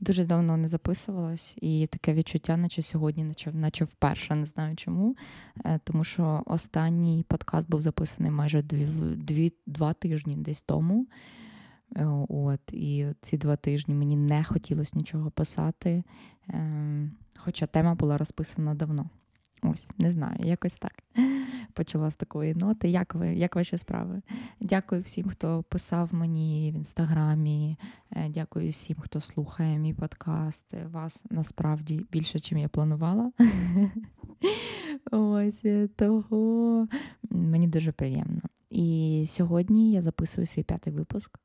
Дуже давно не записувалась, і таке відчуття, наче сьогодні, наче, наче вперше, не знаю чому. Е, тому що останній подкаст був записаний майже дві, дві, два тижні десь тому. Е, от, І ці два тижні мені не хотілося нічого писати, ем, хоча тема була розписана давно. Ось, не знаю, якось так. Почала з такої ноти. Як ви, як ваші справи? Дякую всім, хто писав мені в інстаграмі. Е, дякую всім, хто слухає мій подкаст. Вас насправді більше, чим я планувала. Ось е, того мені дуже приємно. І сьогодні я записую свій п'ятий випуск.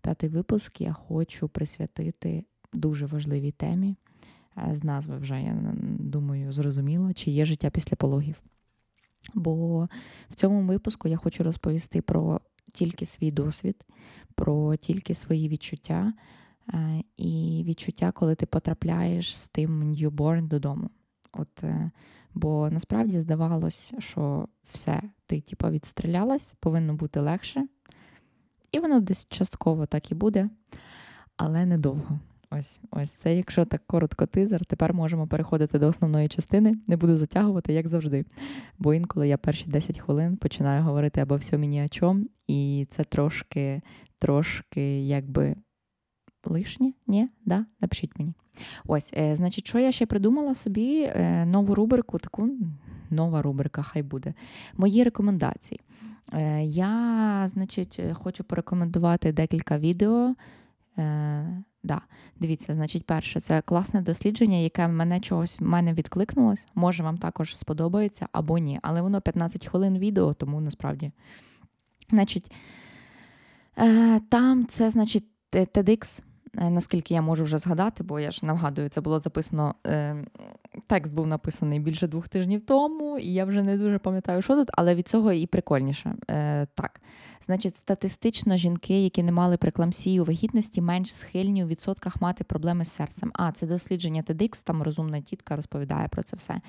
П'ятий випуск я хочу присвятити дуже важливій темі. Е, з назви вже, я думаю, зрозуміло, чи є життя після пологів. Бо в цьому випуску я хочу розповісти про тільки свій досвід, про тільки свої відчуття е, і відчуття, коли ти потрапляєш з тим newborn додому. От, е, Бо насправді здавалось, що все, ти типу, відстрілялась, повинно бути легше. І воно десь частково так і буде, але недовго. Ось ось це, якщо так коротко тизер, тепер можемо переходити до основної частини. Не буду затягувати, як завжди. Бо інколи я перші 10 хвилин починаю говорити або все мені о чому, і це трошки, трошки якби лишнє? Ні? Да? Напишіть мені. Ось, е, значить, що я ще придумала собі е, нову рубрику, таку нова рубрика, хай буде. Мої рекомендації. Е, я, значить, хочу порекомендувати декілька відео. Е, да. Дивіться, значить, перше, це класне дослідження, яке мене чогось в мене відкликнулось. Може, вам також сподобається або ні. Але воно 15 хвилин відео, тому насправді. Значить, е, там це, значить, TEDx, е, наскільки я можу вже згадати, бо я ж нагадую, це було записано. Е, текст був написаний більше двох тижнів тому, і я вже не дуже пам'ятаю, що тут, але від цього і прикольніше. Так. Значить, статистично жінки, які не мали прекламсії у вагітності, менш схильні у відсотках мати проблеми з серцем. А це дослідження TEDx, там розумна тітка розповідає про це все.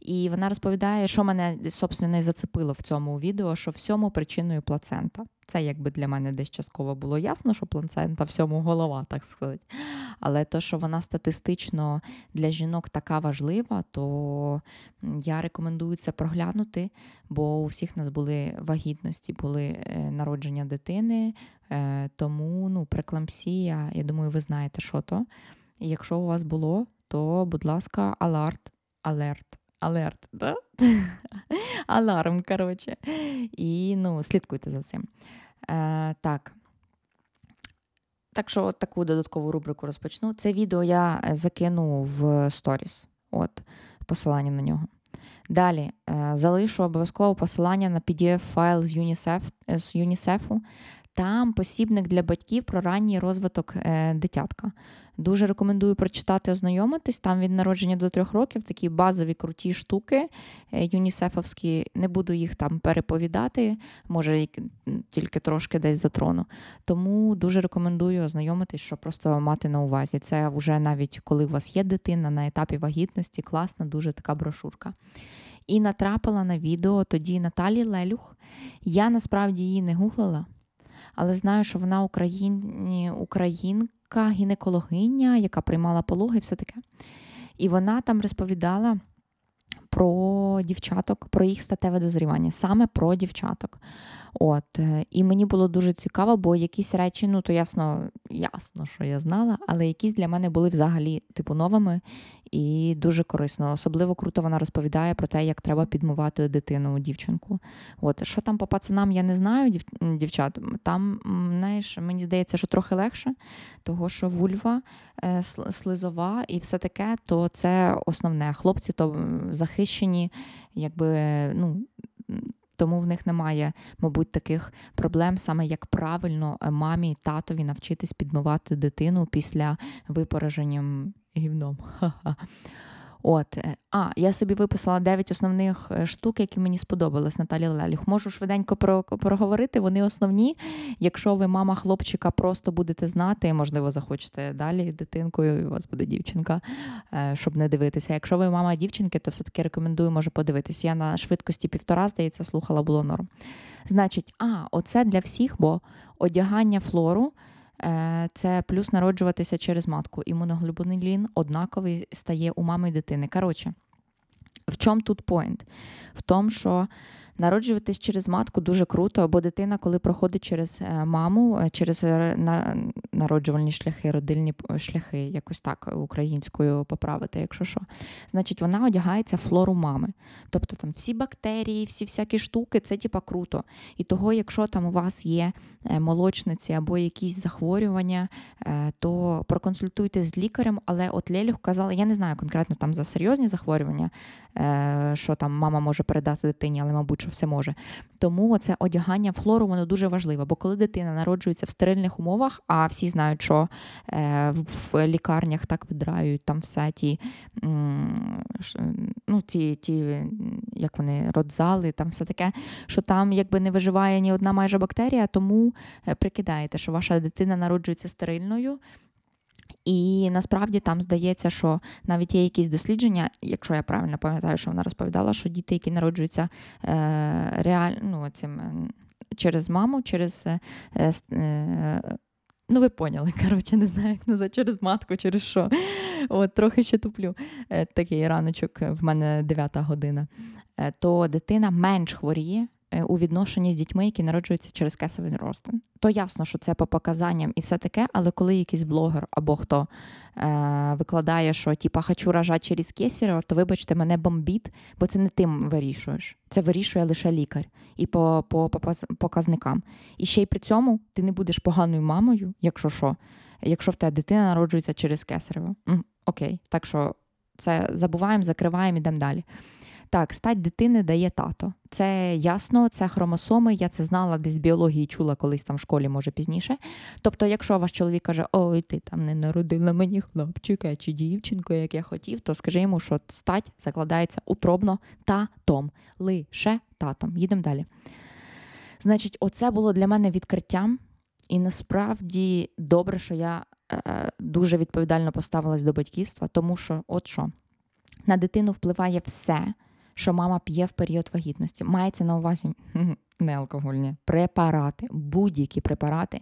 І вона розповідає, що мене собственно, і зацепило в цьому відео, що всьому причиною плацента. Це якби для мене десь частково було ясно, що плацента всьому голова, так сказати. Але то, що вона статистично для жінок така важлива, то я рекомендую це проглянути, бо у всіх нас були вагітності, були е, народження дитини, е, тому ну, прекламсія, я думаю, ви знаєте, що то. І якщо у вас було, то, будь ласка, аларт, алерт. Алерт, да? Аларм, коротше. І ну, слідкуйте за цим. Е, Так. Так що таку додаткову рубрику розпочну. Це відео я е, закину в сторіс. От, посилання на нього. Далі е, залишу обов'язково посилання на PDF-файл з UNICEF, з ЮНІСЕФу. Там посібник для батьків про ранній розвиток е, дитятка. Дуже рекомендую прочитати, ознайомитись. Там від народження до трьох років такі базові круті штуки е, юнісефовські. Не буду їх там переповідати, може тільки трошки десь затрону. Тому дуже рекомендую ознайомитись, щоб просто мати на увазі. Це вже навіть коли у вас є дитина на етапі вагітності, класна, дуже така брошурка. І натрапила на відео тоді Наталі Лелюх. Я насправді її не гуглила але знаю, що вона Україні, українка, гінекологиня, яка приймала пологи, все таке. І вона там розповідала про дівчаток, про їх статеве дозрівання, саме про дівчаток. От, е, І мені було дуже цікаво, бо якісь речі, ну то ясно, ясно, що я знала, але якісь для мене були взагалі типу новими і дуже корисно. Особливо круто вона розповідає про те, як треба підмивати дитину, дівчинку. От, Що там по пацанам, я не знаю, дів, дівчат. Там, знаєш, мені здається, що трохи легше, того що вульва е, слизова і все таке, то це основне. Хлопці то захищені, якби, ну. Тому в них немає, мабуть, таких проблем, саме як правильно е, мамі і татові навчитись підмивати дитину після випораження гівном. Ха-ха. От, е, а, я собі виписала 9 основних е, штук, які мені сподобались Наталі Лелюх. Можу швиденько проговорити. Вони основні. Якщо ви мама хлопчика, просто будете знати, можливо, захочете далі дитинкою, і у вас буде дівчинка, е, щоб не дивитися. Якщо ви мама дівчинки, то все-таки рекомендую, може подивитися. Я на швидкості півтора, здається, слухала, було норм. Значить, а, оце для всіх, бо одягання флору це плюс народжуватися через матку. Імуноглобулін однаковий стає у мами і дитини. Коротше, в чому тут поінт? В тому, що Народжуватись через матку дуже круто, бо дитина, коли проходить через е, маму, е, через е, народжувальні шляхи, родильні шляхи, якось так українською поправити, якщо що, значить вона одягається флору мами. Тобто там всі бактерії, всі всякі штуки, це типа круто. І того, якщо там у вас є молочниці або якісь захворювання, то проконсультуйте з лікарем, але от Лелюх казала, я не знаю конкретно там за серйозні захворювання, що там мама може передати дитині, але, мабуть що все може. Тому це одягання флору воно дуже важливе. Бо коли дитина народжується в стерильних умовах, а всі знають, що е, в лікарнях так видрають там все ті, ну, ті, ті, як вони, родзали, там все таке, що там якби не виживає ні одна майже бактерія, тому е, прикидаєте, що ваша дитина народжується стерильною. І насправді там здається, що навіть є якісь дослідження, якщо я правильно пам'ятаю, що вона розповідала, що діти, які народжуються е, реально ну, цим, через маму, через. Е, е, Ну, ви поняли, коротше, не знаю, як назвати, через матку, через що. От, Трохи ще туплю. Е, такий раночок в мене 9 година. Е, то дитина менш хворіє Е, у відношенні з дітьми, які народжуються через кесовий розтин. То ясно, що це по показанням і все таке, але коли якийсь блогер або хто е, викладає, що типа хочу рожати через кесарево, то вибачте, мене бомбіт, бо це не тим вирішуєш. Це вирішує лише лікар і по, по, по показникам. І ще й при цьому ти не будеш поганою мамою, якщо що, якщо в тебе дитина народжується через кесарево. Окей, так що це забуваємо, закриваємо, ідемо далі. Так, стать дитини дає тато. Це ясно, це хромосоми. Я це знала десь з біології чула колись там в школі, може пізніше. Тобто, якщо ваш чоловік каже, ой, ти там не народила мені хлопчика чи дівчинку, як я хотів, то скажи йому, що стать закладається утробно татом, лише татом. Їдемо далі. Значить, оце було для мене відкриттям, і насправді добре, що я е, дуже відповідально поставилась до батьківства, тому що, от що, на дитину впливає все що мама п'є в період вагітності. Мається на увазі не алкогольні препарати, будь-які препарати.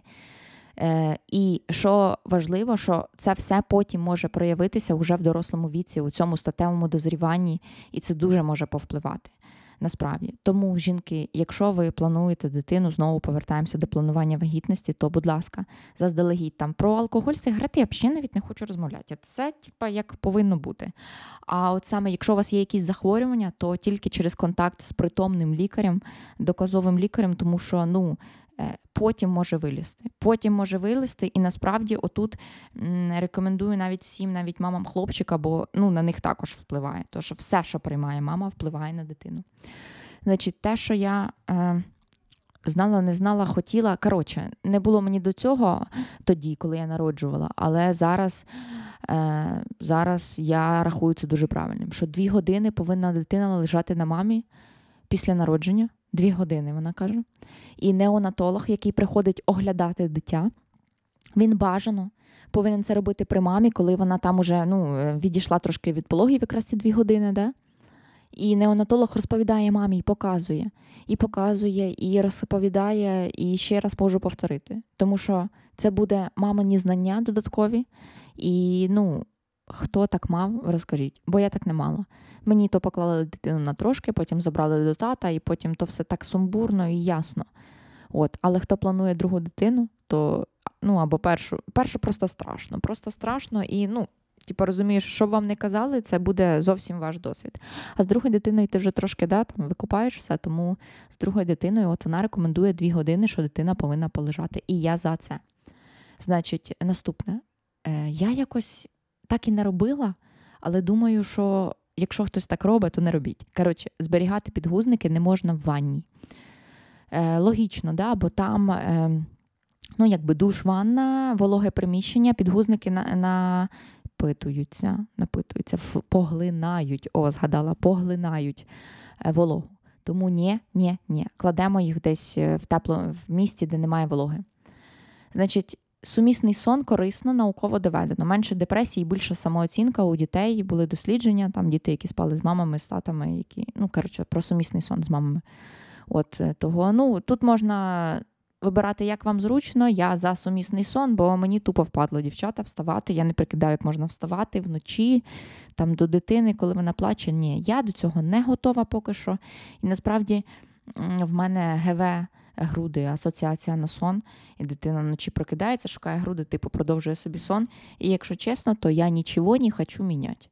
Е, І що важливо, що це все потім може проявитися вже в дорослому віці, у цьому статевому дозріванні, і це дуже може повпливати насправді. Тому, жінки, якщо ви плануєте дитину, знову повертаємося до планування вагітності, то, будь ласка, заздалегідь там про алкоголь, сигарети я взагалі навіть не хочу розмовляти. Це типа як повинно бути. А от саме, якщо у вас є якісь захворювання, то тільки через контакт з притомним лікарем, доказовим лікарем, тому що ну потім може вилізти. Потім може вилізти, і насправді отут рекомендую навіть всім, навіть мамам хлопчика, бо ну, на них також впливає. Тому що все, що приймає мама, впливає на дитину. Значить, те, що я е, знала, не знала, хотіла. Коротше, не було мені до цього тоді, коли я народжувала, але зараз. Е, Зараз я рахую це дуже правильним, що дві години повинна дитина лежати на мамі після народження. Дві години, вона каже. І неонатолог, який приходить оглядати дитя, він бажано повинен це робити при мамі, коли вона там уже ну, відійшла трошки від пологів, якраз ці дві години. Да? І неонатолог розповідає мамі і показує, і показує, і розповідає, і ще раз можу повторити. Тому що це буде мамині знання додаткові. І ну, Хто так мав, розкажіть, бо я так не мала. Мені то поклали дитину на трошки, потім забрали до тата, і потім то все так сумбурно і ясно. От, Але хто планує другу дитину, то ну або першу, першу просто страшно. Просто страшно і ну, типу, розумієш, що б вам не казали, це буде зовсім ваш досвід. А з другою дитиною ти вже трошки да, там, викупаєш все, тому з другою дитиною от вона рекомендує дві години, що дитина повинна полежати. І я за це. Значить, наступне. Е, Я якось так і не робила, але думаю, що якщо хтось так робить, то не робіть. Коротше, зберігати підгузники не можна в ванні. Е, Логічно, да? бо там е, ну, якби душ, ванна, вологе приміщення, підгузники на, напитуються, напитуються, поглинають, о, згадала, поглинають е, вологу. Тому ні, ні, ні. Кладемо їх десь е, в тепло в місці, де немає вологи. Значить, Сумісний сон корисно, науково доведено. Менше депресії, більша самооцінка у дітей були дослідження, там діти, які спали з мамами, з татами, які, ну, коротше, про сумісний сон з мамами. От е, того, ну тут можна вибирати, як вам зручно. Я за сумісний сон, бо мені тупо впадло дівчата вставати. Я не прикидаю, як можна вставати вночі, там до дитини, коли вона плаче. Ні, я до цього не готова поки що. І насправді в мене ГВ. Груди, асоціація на сон, і дитина вночі прокидається, шукає груди, типу продовжує собі сон. І якщо чесно, то я нічого не хочу міняти.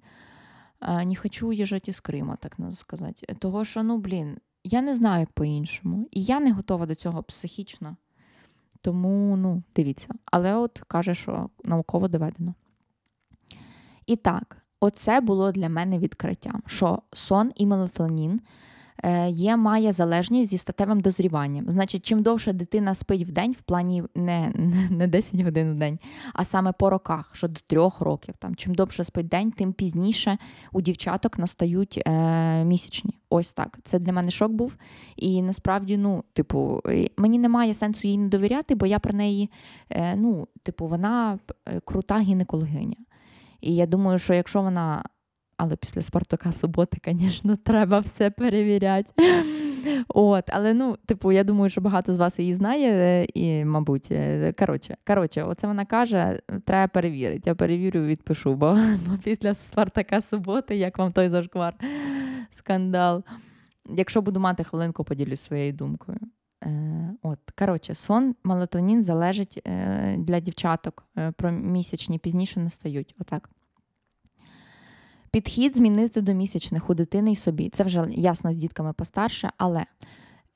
Не хочу уїжджати із Крима, так сказати. Того що, ну, блін, я не знаю, як по-іншому. І я не готова до цього психічно. Тому, ну, дивіться. Але от каже, що науково доведено. І так, оце було для мене відкриттям, що сон і мелатонін є має залежність зі статевим дозріванням. Значить, чим довше дитина спить в день, в плані не не 10 годин в день, а саме по роках, що до трьох років. Там Чим довше спить день, тим пізніше у дівчаток настають е, місячні. Ось так. Це для мене шок був. І насправді, ну, типу, мені немає сенсу їй не довіряти, бо я про неї, е, ну, типу, вона е, крута гінекологиня. І я думаю, що якщо вона але після Спартака суботи, звісно, треба все перевіряти. От, Але ну, типу, я думаю, що багато з вас її знає, і, мабуть, е, коротше, коротше, оце вона каже, треба перевірити. Я перевірю, відпишу, бо, після Спартака суботи, як вам той зашквар, скандал. Якщо буду мати хвилинку, поділюсь своєю думкою. Е, от, Коротше, сон, мелатонін залежить е, для дівчаток про місячні пізніше настають. Отак. Підхід змінити до місячних у дитини і собі. Це вже ясно з дітками постарше, але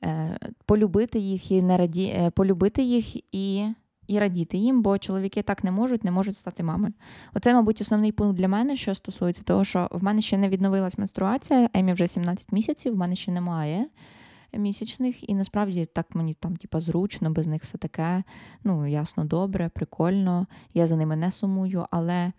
е, полюбити їх і не раді... Е, полюбити їх і і радіти їм, бо чоловіки так не можуть, не можуть стати мамою. Оце, мабуть, основний пункт для мене, що стосується того, що в мене ще не відновилась менструація, Емі вже 17 місяців, в мене ще немає місячних, і насправді так мені там, типа, зручно, без них все таке. Ну, ясно, добре, прикольно. Я за ними не сумую, але.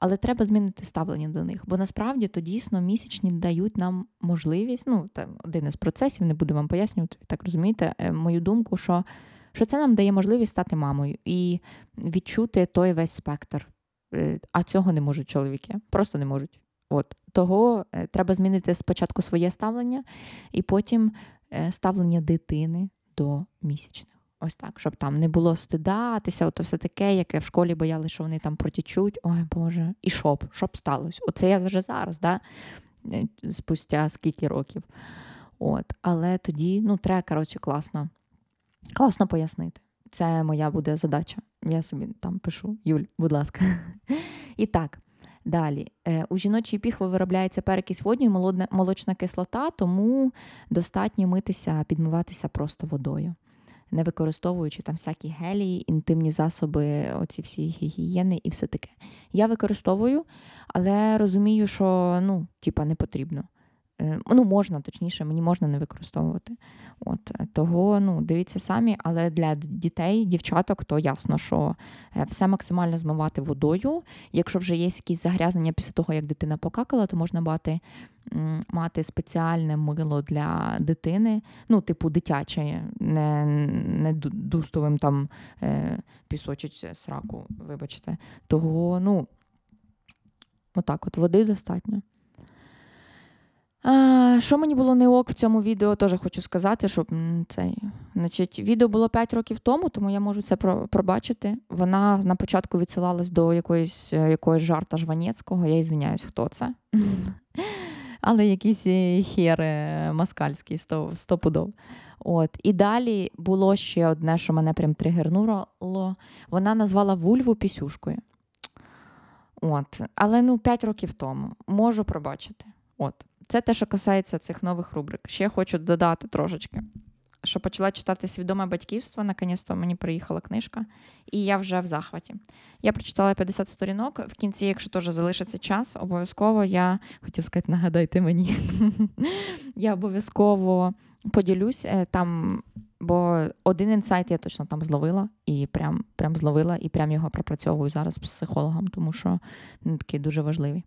Але треба змінити ставлення до них, бо насправді то дійсно місячні дають нам можливість. Ну, там один із процесів, не буду вам пояснювати, так розумієте, е, мою думку, що що це нам дає можливість стати мамою і відчути той весь спектр. Е, а цього не можуть чоловіки, просто не можуть. От Того е, треба змінити спочатку своє ставлення, і потім ставлення дитини до місячних. Ось так, щоб там не було стидатися, ото все таке, яке в школі боялися, що вони там протічуть. Ой Боже, і щоб, щоб сталося? Оце я вже зараз, да? Е, спустя скільки років. От, Але тоді ну, треба, коротше, класно, класно пояснити. Це моя буде задача. Я собі там пишу, Юль, будь ласка. І так, далі. Е, у жіночій піхви виробляється перекись водню і молочна кислота, тому достатньо митися, підмиватися просто водою не використовуючи там всякі гелії, інтимні засоби, оці всі гігієни і все таке. Я використовую, але розумію, що ну, типа, не потрібно. Е, ну, можна, точніше, мені можна не використовувати. От е, Того ну, дивіться самі, але для дітей, дівчаток, то ясно, що е, все максимально змивати водою. Якщо вже є якісь загрязнення після того, як дитина покакала, то можна мати мати спеціальне мило для дитини, ну, типу, дитяче, не не дустовим там е, пісочить сраку, вибачте. Того, ну, отак от води достатньо. А, Що мені було не ок в цьому відео, теж хочу сказати, щоб цей. Значить, відео було 5 років тому, тому я можу це пробачити. Вона на початку відсилалась до якоїсь е, якоїсь жарта Жванецького. Я ізвиняюсь, хто це. Але якийсь е, хер е, москальський стопудов. От. І далі було ще одне, що мене прям тригернуло. Вона назвала вульву пісюшкою. От. Але ну 5 років тому можу пробачити. От. Це те, що касається цих нових рубрик. Ще хочу додати трошечки. Що почала читати свідоме батьківство, наконець-то мені приїхала книжка, і я вже в захваті. Я прочитала 50 сторінок. В кінці, якщо теж залишиться час, обов'язково я хотіла сказати, нагадайте мені. Я обов'язково поділюсь е, там, бо один інсайт я точно там зловила, і прям прям зловила, і прям його пропрацьовую зараз з психологом, тому що він такий дуже важливий.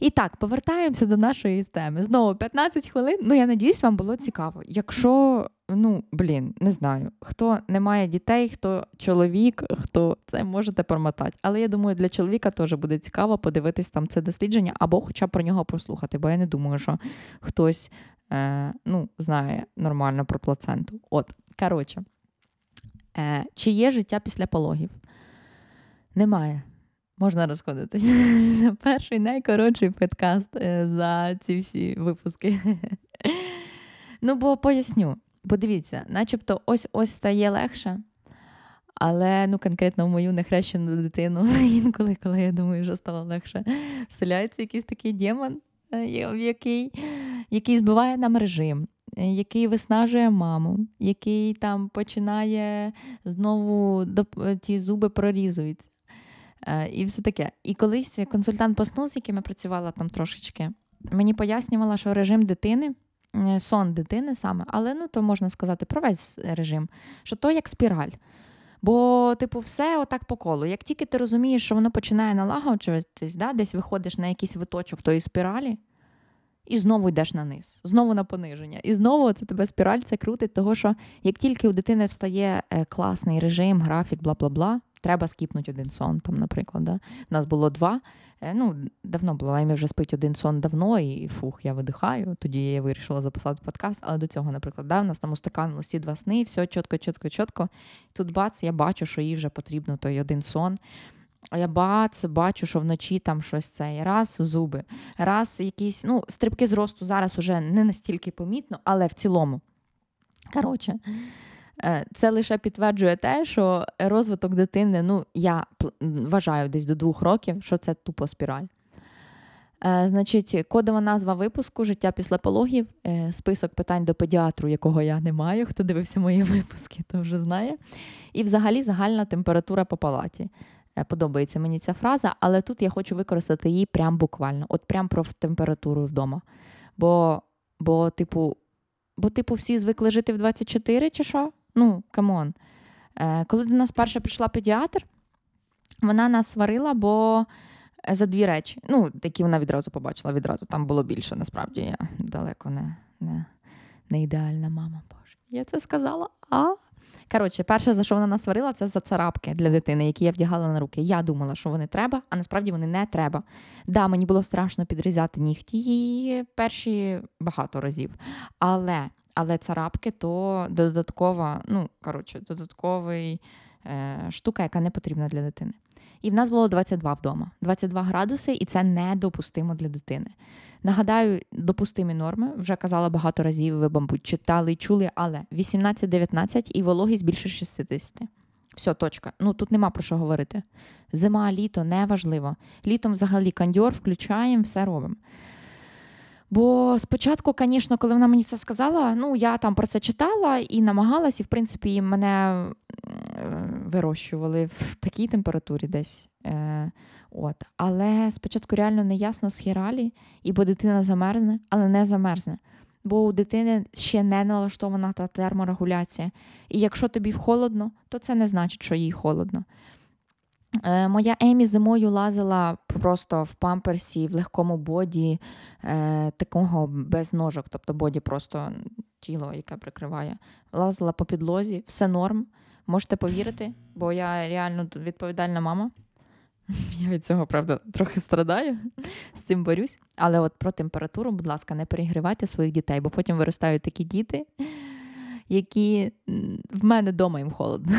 І так, повертаємося до нашої теми. Знову 15 хвилин. Ну, я надіюсь, вам було цікаво. Якщо, ну, блін, не знаю, хто не має дітей, хто чоловік, хто це можете промотати. Але я думаю, для чоловіка теж буде цікаво подивитись там це дослідження або хоча б про нього послухати, бо я не думаю, що хтось е, ну, знає нормально про плаценту. От, коротше, е, чи є життя після пологів? Немає. Можна розходитись. Це перший найкоротший подкаст е, за ці всі випуски. Ну, бо поясню. Подивіться, начебто ось ось стає легше, але ну, конкретно в мою нехрещену дитину, інколи, коли я думаю, що стало легше, вселяється якийсь такий демон, е, який який збиває нам режим, е, який виснажує маму, який там починає знову ті зуби прорізуються. Е, і все таке. І колись консультант по СНУ, з яким я працювала там трошечки, мені пояснювала, що режим дитини, сон дитини саме, але ну то можна сказати про весь режим, що то як спіраль. Бо, типу, все отак по колу. Як тільки ти розумієш, що воно починає налагоджуватись, да, десь виходиш на якийсь виточок тої спіралі, і знову йдеш на низ, знову на пониження. І знову це тебе спіраль це крутить, того що як тільки у дитини встає е, класний режим, графік, бла бла бла, треба скіпнути один сон, там, наприклад. Да? У нас було два. Е, ну, Давно було, Аймі вже спить один сон давно, і фух, я видихаю. Тоді я вирішила записати подкаст, але до цього, наприклад, да, у нас там устаканило два сни, все чітко, чітко, чітко. Тут бац, я бачу, що їй вже потрібно той один сон. А я бац, бачу, що вночі там щось це. Раз зуби, раз якісь ну, стрибки зросту зараз уже не настільки помітно, але в цілому. Коротше, це лише підтверджує те, що розвиток дитини, ну, я вважаю десь до двох років, що це тупо спіраль. Е, значить, кодова назва випуску Життя після пологів, е, список питань до педіатру, якого я не маю. Хто дивився мої випуски, то вже знає. І взагалі загальна температура по палаті. Подобається мені ця фраза, але тут я хочу використати її прям буквально, от прям про температуру вдома. Бо, бо, типу, бо, типу, всі звикли жити в 24 чи що? Ну, come on. Е, коли до нас перша прийшла педіатр, вона нас сварила, бо е, за дві речі. Ну, які вона відразу побачила, відразу там було більше, насправді я далеко не не, не ідеальна мама. Боже. Я це сказала. а? Коротше, перше, за що вона нас сварила, це за царапки для дитини, які я вдягала на руки. Я думала, що вони треба, а насправді вони не треба. Да, мені було страшно підрізати нігті її перші багато разів. Але але царапки то додаткова, ну, коротше, додатковий е, штука, яка не потрібна для дитини. І в нас було 22 вдома, 22 градуси, і це недопустимо для дитини. Нагадаю, допустимі норми, вже казала багато разів, ви, мабуть, читали чули, але 18-19 і вологість більше 60. Все, точка. Ну тут нема про що говорити. Зима, літо неважливо. Літом взагалі кандьор включаємо, все робимо. Бо спочатку, звісно, коли вона мені це сказала, ну я там про це читала і намагалась, і в принципі мене вирощували в такій температурі десь. Е, от. Але спочатку реально не ясно з хіралі, і бо дитина замерзне, але не замерзне. Бо у дитини ще не налаштована та терморегуляція. І якщо тобі холодно, то це не значить, що їй холодно. Е, моя Емі зимою лазила просто в памперсі, в легкому боді, е, такого без ножок, тобто боді просто тіло, яке прикриває. Лазила по підлозі, все норм. Можете повірити, бо я реально відповідальна мама. Я від цього, правда, трохи страдаю, з цим борюсь. Але от про температуру, будь ласка, не перегрівайте своїх дітей, бо потім виростають такі діти, які в мене вдома їм холодно.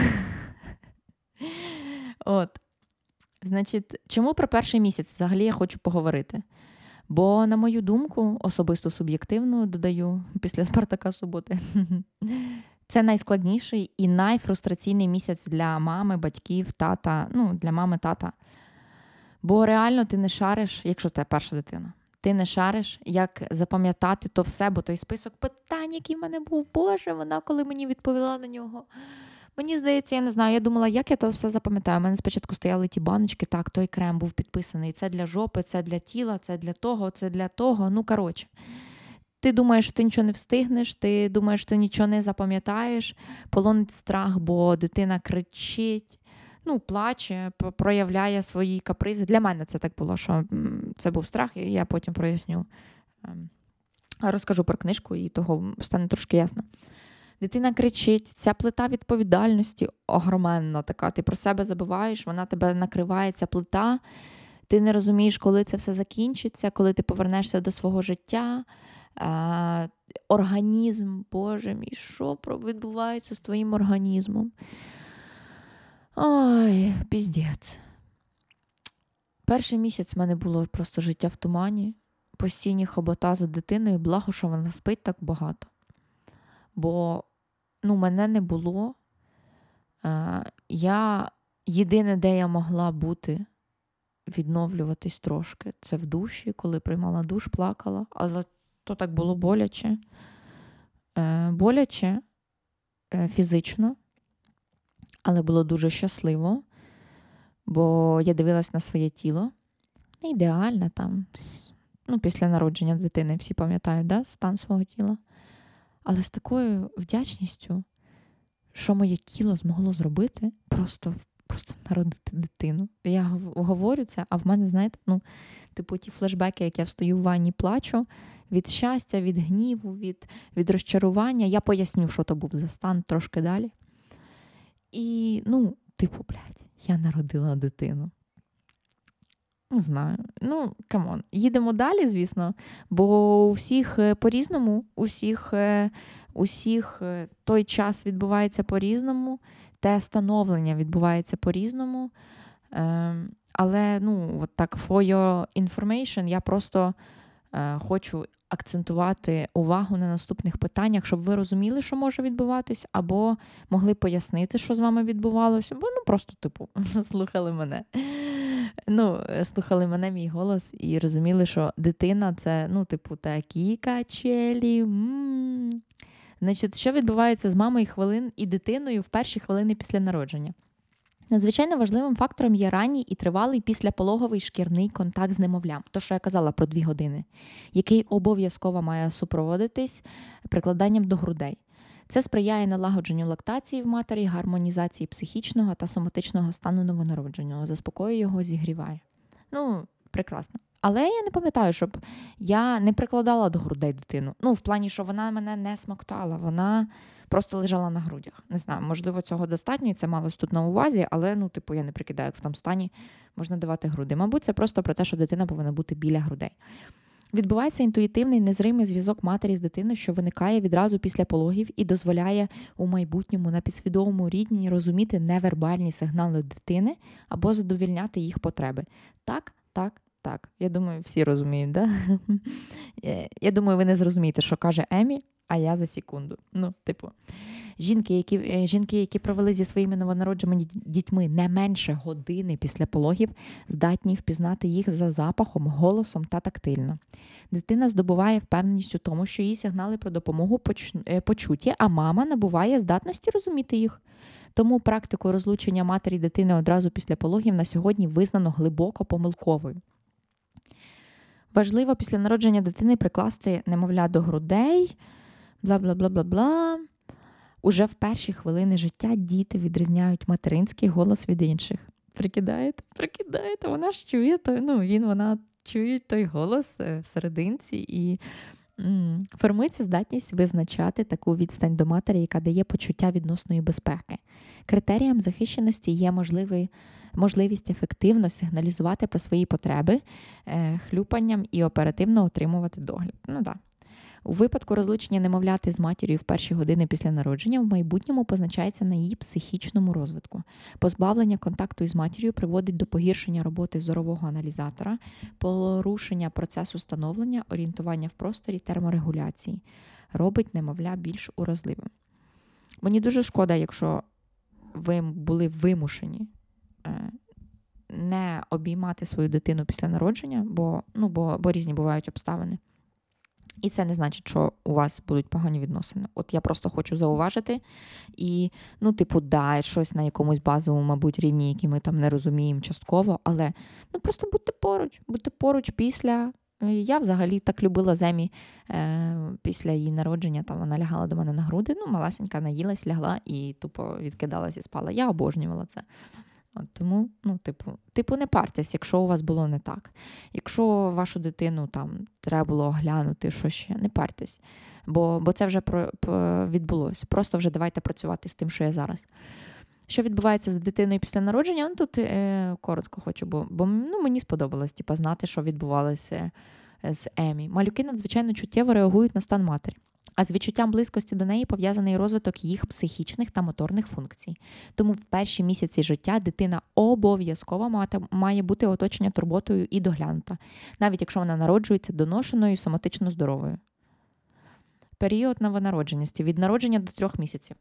От. Значить, чому про перший місяць взагалі я хочу поговорити? Бо, на мою думку, особисто суб'єктивно додаю після Спартака суботи, це найскладніший і найфрустраційний місяць для мами, батьків, тата, ну, для мами, тата. Бо реально ти не шариш, якщо це перша дитина, ти не шариш, як запам'ятати то все, бо той список питань, який в мене був, Боже, вона коли мені відповіла на нього. Мені здається, я не знаю. Я думала, як я то все запам'ятаю. У мене спочатку стояли ті баночки, так, той крем був підписаний. Це для жопи, це для тіла, це для того, це для того. Ну, коротше. Ти думаєш, що ти нічого не встигнеш, ти думаєш, що ти нічого не запам'ятаєш, полонить страх, бо дитина кричить, ну, плаче, проявляє свої капризи. Для мене це так було, що це був страх, і я потім проясню. Ем, розкажу про книжку, і того стане трошки ясно. Дитина кричить, ця плита відповідальності огроменна така. Ти про себе забуваєш, вона тебе накриває, ця плита. Ти не розумієш, коли це все закінчиться, коли ти повернешся до свого життя. організм, Боже мій, що відбувається з твоїм організмом? Ой, піздець. Перший місяць в мене було просто життя в тумані, постійні хобота за дитиною, благо, що вона спить так багато. Бо ну, мене не було. Я єдине, де я могла бути, відновлюватись трошки, це в душі, коли приймала душ, плакала, але то так було боляче. Е, боляче е, фізично, але було дуже щасливо, бо я дивилась на своє тіло. Не ідеальне там, ну, після народження дитини, всі пам'ятають да, стан свого тіла. Але з такою вдячністю, що моє тіло змогло зробити, просто просто народити дитину. Я говорю це, а в мене, знаєте, ну, типу, ті флешбеки, як я встаю в ванні, плачу від щастя, від гніву, від від розчарування. Я поясню, що то був за стан трошки далі. І, ну, типу, блядь, я народила дитину. Не знаю. Ну, come on. Їдемо далі, звісно, бо у всіх е, по-різному, у всіх, е, у всіх е, той час відбувається по-різному, те становлення відбувається по-різному. Ем, але, ну, от так, for your information, я просто хочу акцентувати увагу на наступних питаннях, щоб ви розуміли, що може відбуватись, або могли пояснити, що з вами відбувалося, або ну просто, типу, слухали мене. Ну, слухали мене, мій голос, і розуміли, що дитина це, ну, типу, такі качелі. М-м-м. Значить, що відбувається з мамою хвилин і дитиною в перші хвилини після народження? Надзвичайно важливим фактором є ранній і тривалий післяпологовий шкірний контакт з немовлям, то що я казала про дві години, який обов'язково має супроводитись прикладанням до грудей. Це сприяє налагодженню лактації в матері, гармонізації психічного та соматичного стану новонародженого, заспокоює його, зігріває. Ну, прекрасно. Але я не пам'ятаю, щоб я не прикладала до грудей дитину. Ну, в плані, що вона мене не смоктала, вона просто лежала на грудях. Не знаю, можливо, цього достатньо, і це малось тут на увазі, але ну, типу, я не прикидаю, як в тому стані можна давати груди. Мабуть, це просто про те, що дитина повинна бути біля грудей. Відбувається інтуїтивний незримий зв'язок матері з дитиною, що виникає відразу після пологів і дозволяє у майбутньому на підсвідомому рівні розуміти невербальні сигнали дитини або задовільняти їх потреби. Так, так, так. Я думаю, всі розуміють, да? Е, я думаю, ви не зрозумієте, що каже Емі, а я за секунду. Ну, типу, жінки, які е, жінки, які провели зі своїми новонародженими дітьми не менше години після пологів, здатні впізнати їх за запахом, голосом та тактильно. Дитина здобуває впевненість у тому, що її сигнали про допомогу е, почуті, а мама набуває здатності розуміти їх. Тому практику розлучення матері дитини одразу після пологів на сьогодні визнано глибоко помилковою. Важливо після народження дитини прикласти немовля до грудей бла бла бла бла бла. Уже в перші хвилини життя діти відрізняють материнський голос від інших. Прикидаєте? Прикидаєте, вона ж чує той, ну він вона чує той голос е, в серединці і м- формується здатність визначати таку відстань до матері, яка дає почуття відносної безпеки. Критерієм захищеності є можливий. Можливість ефективно сигналізувати про свої потреби е, хлюпанням і оперативно отримувати догляд. Ну так. У випадку розлучення немовляти з матір'ю в перші години після народження в майбутньому позначається на її психічному розвитку. Позбавлення контакту із матір'ю приводить до погіршення роботи зорового аналізатора, порушення процесу становлення, орієнтування в просторі, терморегуляції, робить немовля більш уразливим. Мені дуже шкода, якщо ви були вимушені. Е, не обіймати свою дитину після народження, бо ну, бо, бо різні бувають обставини. І це не значить, що у вас будуть погані відносини. От я просто хочу зауважити. І, ну, типу, да, щось на якомусь базовому, мабуть, рівні, який ми там не розуміємо частково, але ну просто будьте поруч, будьте поруч після. Я взагалі так любила Земі е, після її народження. Там вона лягала до мене на груди. Ну, маласенька наїлась, лягла і тупо відкидалась і спала. Я обожнювала це. От Тому, ну, типу, типу, не партесь, якщо у вас було не так. Якщо вашу дитину там треба було оглянути, що ще, не партесь. Бо бо це вже про, відбулося. Просто вже давайте працювати з тим, що я зараз. Що відбувається з дитиною після народження? Ну, Тут е, коротко хочу, бо бо ну, мені сподобалось типу, знати, що відбувалося з Емі. Малюки надзвичайно чуттєво реагують на стан матері. А з відчуттям близькості до неї пов'язаний розвиток їх психічних та моторних функцій. Тому в перші місяці життя дитина обов'язково має бути оточення турботою і доглянута, навіть якщо вона народжується доношеною, соматично здоровою. Період новонародженості від народження до трьох місяців.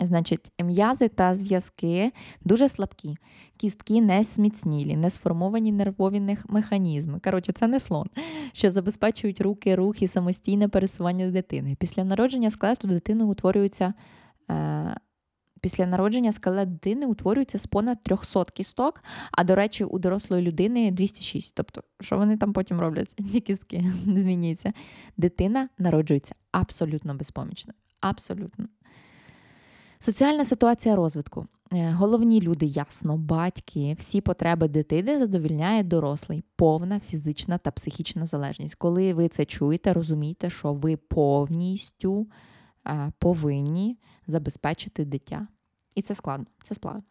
Значить, м'язи та зв'язки дуже слабкі, кістки не сміцнілі, не сформовані нервові механізми. Коротше, це не слон, що забезпечують руки, рух і самостійне пересування дитини. Після народження скелету дитини утворюється. Е, Після народження скелет дитини утворюється з понад 300 кісток, а до речі, у дорослої людини 206. Тобто, що вони там потім роблять? Ці кістки змінюються. Дитина народжується абсолютно безпомічною. Абсолютно. Соціальна ситуація розвитку. Е, головні люди, ясно, батьки, всі потреби дитини задовільняє дорослий, повна фізична та психічна залежність. Коли ви це чуєте, розумійте, що ви повністю е, повинні забезпечити дитя. І це складно. Це складно.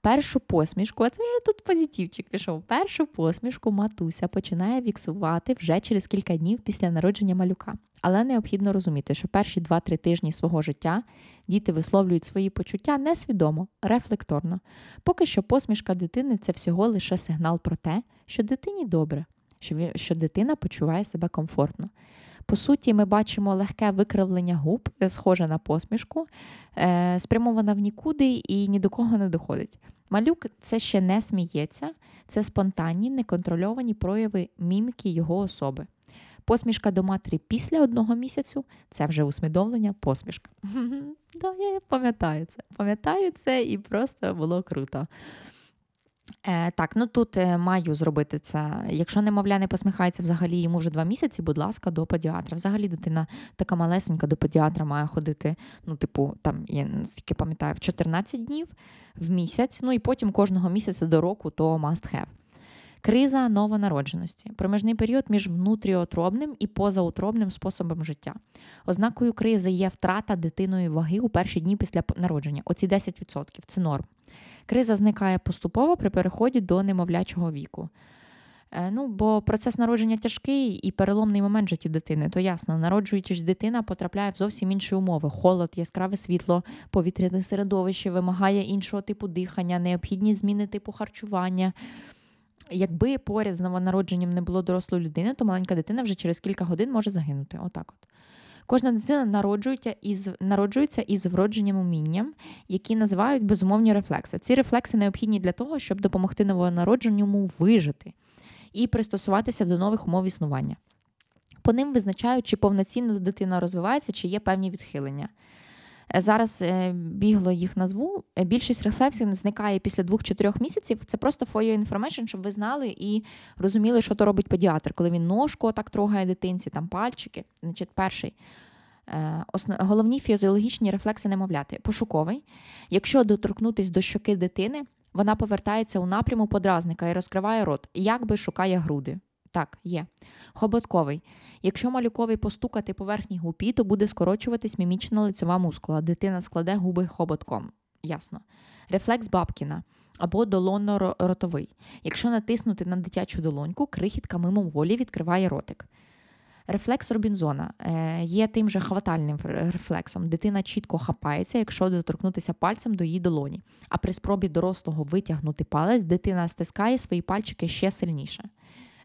Першу посмішку, а це вже тут позитивчик пішов. Першу посмішку матуся починає віксувати вже через кілька днів після народження малюка. Але необхідно розуміти, що перші 2-3 тижні свого життя діти висловлюють свої почуття несвідомо, рефлекторно. Поки що посмішка дитини це всього лише сигнал про те, що дитині добре, що дитина почуває себе комфортно. По суті, ми бачимо легке викривлення губ, е, схоже на посмішку, е, спрямована в нікуди і ні до кого не доходить. Малюк це ще не сміється, це спонтанні, неконтрольовані прояви міміки його особи. Посмішка до матері після одного місяцю це вже усвідомлення посмішка. Да, Я пам'ятаю це. Пам'ятаю це і просто було круто. Е, Так, ну тут е, маю зробити це. Якщо немовля не посміхається взагалі йому вже два місяці, будь ласка, до педіатра. Взагалі дитина така малесенька до педіатра має ходити, ну, типу, там, я наскільки пам'ятаю, в 14 днів в місяць, ну і потім кожного місяця до року то must have. Криза новонародженості, проміжний період між внутріотробним і позаутробним способом життя. Ознакою кризи є втрата дитиною ваги у перші дні після народження. Оці 10% це норм. Криза зникає поступово при переході до немовлячого віку. Е, ну, Бо процес народження тяжкий і переломний момент житті дитини, то ясно, народжуючись, дитина потрапляє в зовсім інші умови: холод, яскраве світло, повітряне середовище, вимагає іншого типу дихання, необхідні зміни типу харчування. Якби поряд з новонародженням не було дорослої людини, то маленька дитина вже через кілька годин може загинути. Отак от. Кожна дитина народжується із народжується із вродженим умінням, які називають безумовні рефлекси. Ці рефлекси необхідні для того, щоб допомогти новонародженому вижити і пристосуватися до нових умов існування. По ним визначають, чи повноцінно дитина розвивається, чи є певні відхилення. Е, зараз е, бігло їх назву. Е, більшість рефлексів зникає після двох чи трьох місяців. Це просто for your information, щоб ви знали і розуміли, що то робить педіатр, коли він ножку так трогає дитинці, там пальчики. Значить, перший. Головні фізіологічні рефлекси немовляти. Пошуковий. Якщо доторкнутися до щоки дитини, вона повертається у напряму подразника і розкриває рот, якби шукає груди. Так, є. Хоботковий. Якщо малюковий постукати поверхні гупі, то буде скорочуватись мімічна лицьова мускула. Дитина складе губи хоботком. Ясно. Рефлекс Бабкіна або долонно-ротовий. Якщо натиснути на дитячу долоньку, крихітка мимоволі відкриває ротик. Рефлекс Робінзона е, є тим же хватальним рефлексом. Дитина чітко хапається, якщо доторкнутися пальцем до її долоні. А при спробі дорослого витягнути палець, дитина стискає свої пальчики ще сильніше.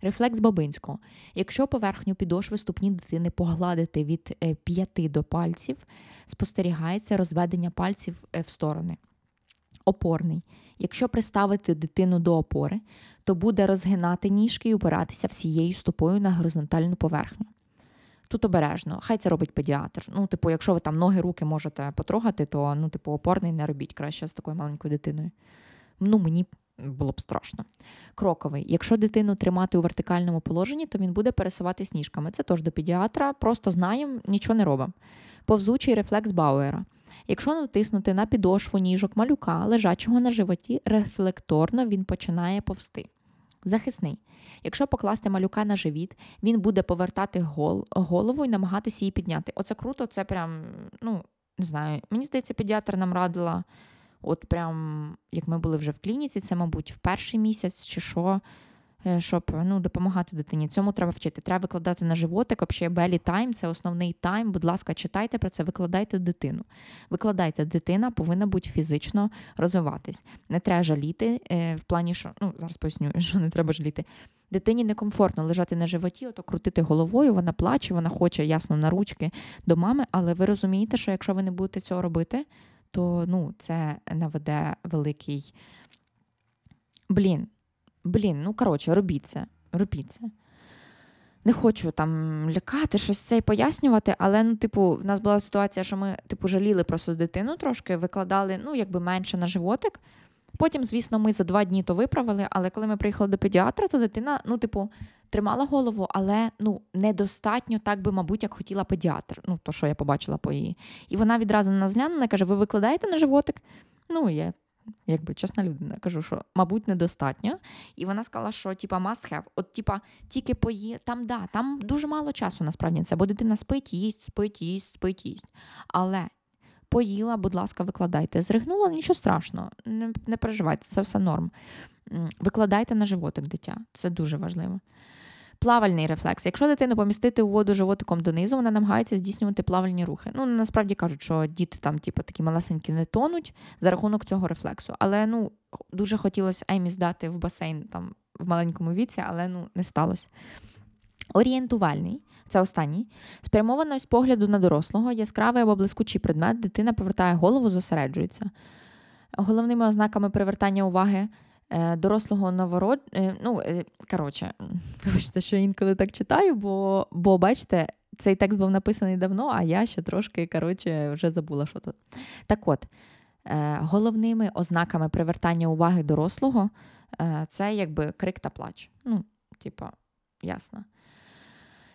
Рефлекс Бабинського. Якщо поверхню підошви ступні дитини погладити від е, п'яти до пальців, спостерігається розведення пальців е, в сторони. Опорний. Якщо приставити дитину до опори, то буде розгинати ніжки і опиратися всією стопою на горизонтальну поверхню. Тут обережно, хай це робить педіатр. Ну, типу, якщо ви там ноги, руки можете потрогати, то ну, типу, опорний не робіть краще з такою маленькою дитиною. Ну, мені було б страшно. Кроковий. Якщо дитину тримати у вертикальному положенні, то він буде пересуватись ніжками. Це теж до педіатра, просто знаємо, нічого не робимо. Повзучий рефлекс Бауера. Якщо натиснути на підошву ніжок малюка, лежачого на животі, рефлекторно він починає повсти. Захисний. Якщо покласти малюка на живіт, він буде повертати гол, голову і намагатися її підняти. Оце круто, це прям, ну, не знаю, мені здається, педіатр нам радила. От прям як ми були вже в клініці, це, мабуть, в перший місяць чи що. Е, щоб ну, допомагати дитині. Цьому треба вчити. Треба викладати на животик, взагалі белі тайм, це основний тайм. Будь ласка, читайте про це, викладайте дитину. Викладайте, дитина повинна бути фізично розвиватись. Не треба жаліти е, в плані, що ну зараз поясню, що не треба жаліти. Дитині некомфортно лежати на животі, ото крутити головою, вона плаче, вона хоче ясно на ручки до мами, але ви розумієте, що якщо ви не будете цього робити, то ну, це наведе великий. Блін, Блін, ну коротше, робіть це. Робіть це. Не хочу там лякати, щось це і пояснювати, але ну, типу, в нас була ситуація, що ми типу, жаліли просто дитину трошки, викладали ну, якби менше на животик. Потім, звісно, ми за два дні то виправили, але коли ми приїхали до педіатра, то дитина, ну, типу, тримала голову, але ну, недостатньо, так би, мабуть, як хотіла педіатр. Ну, то, що я побачила по її. І вона відразу на нас глянула і каже: Ви викладаєте на животик? Ну, я якби чесна людина, кажу, що, мабуть, недостатньо. І вона сказала, що типа must have. От, типа, тільки пої... там, да, там дуже мало часу насправді це, бо дитина спить, їсть, спить, їсть, спить, їсть. Але поїла, будь ласка, викладайте. Зригнула, нічого страшного, не, не переживайте, це все норм. Викладайте на животик дитя, це дуже важливо. Плавальний рефлекс. Якщо дитину помістити у воду животиком донизу, вона намагається здійснювати плавальні рухи. Ну, насправді кажуть, що діти там, типу, такі малесенькі не тонуть за рахунок цього рефлексу. Але ну, дуже хотілося Емі здати в басейн там в маленькому віці, але ну, не сталося. Орієнтувальний, це останній. Спрямованість погляду на дорослого, яскравий або блискучий предмет, дитина повертає голову, зосереджується. Головними ознаками привертання уваги дорослого новород... Е, ну, е, коротше, вибачте, що інколи так читаю, бо, бо бачите, цей текст був написаний давно, а я ще трошки коротше, вже забула, що тут. Так от, головними ознаками привертання уваги дорослого це якби крик та плач. Ну, типа, ясно.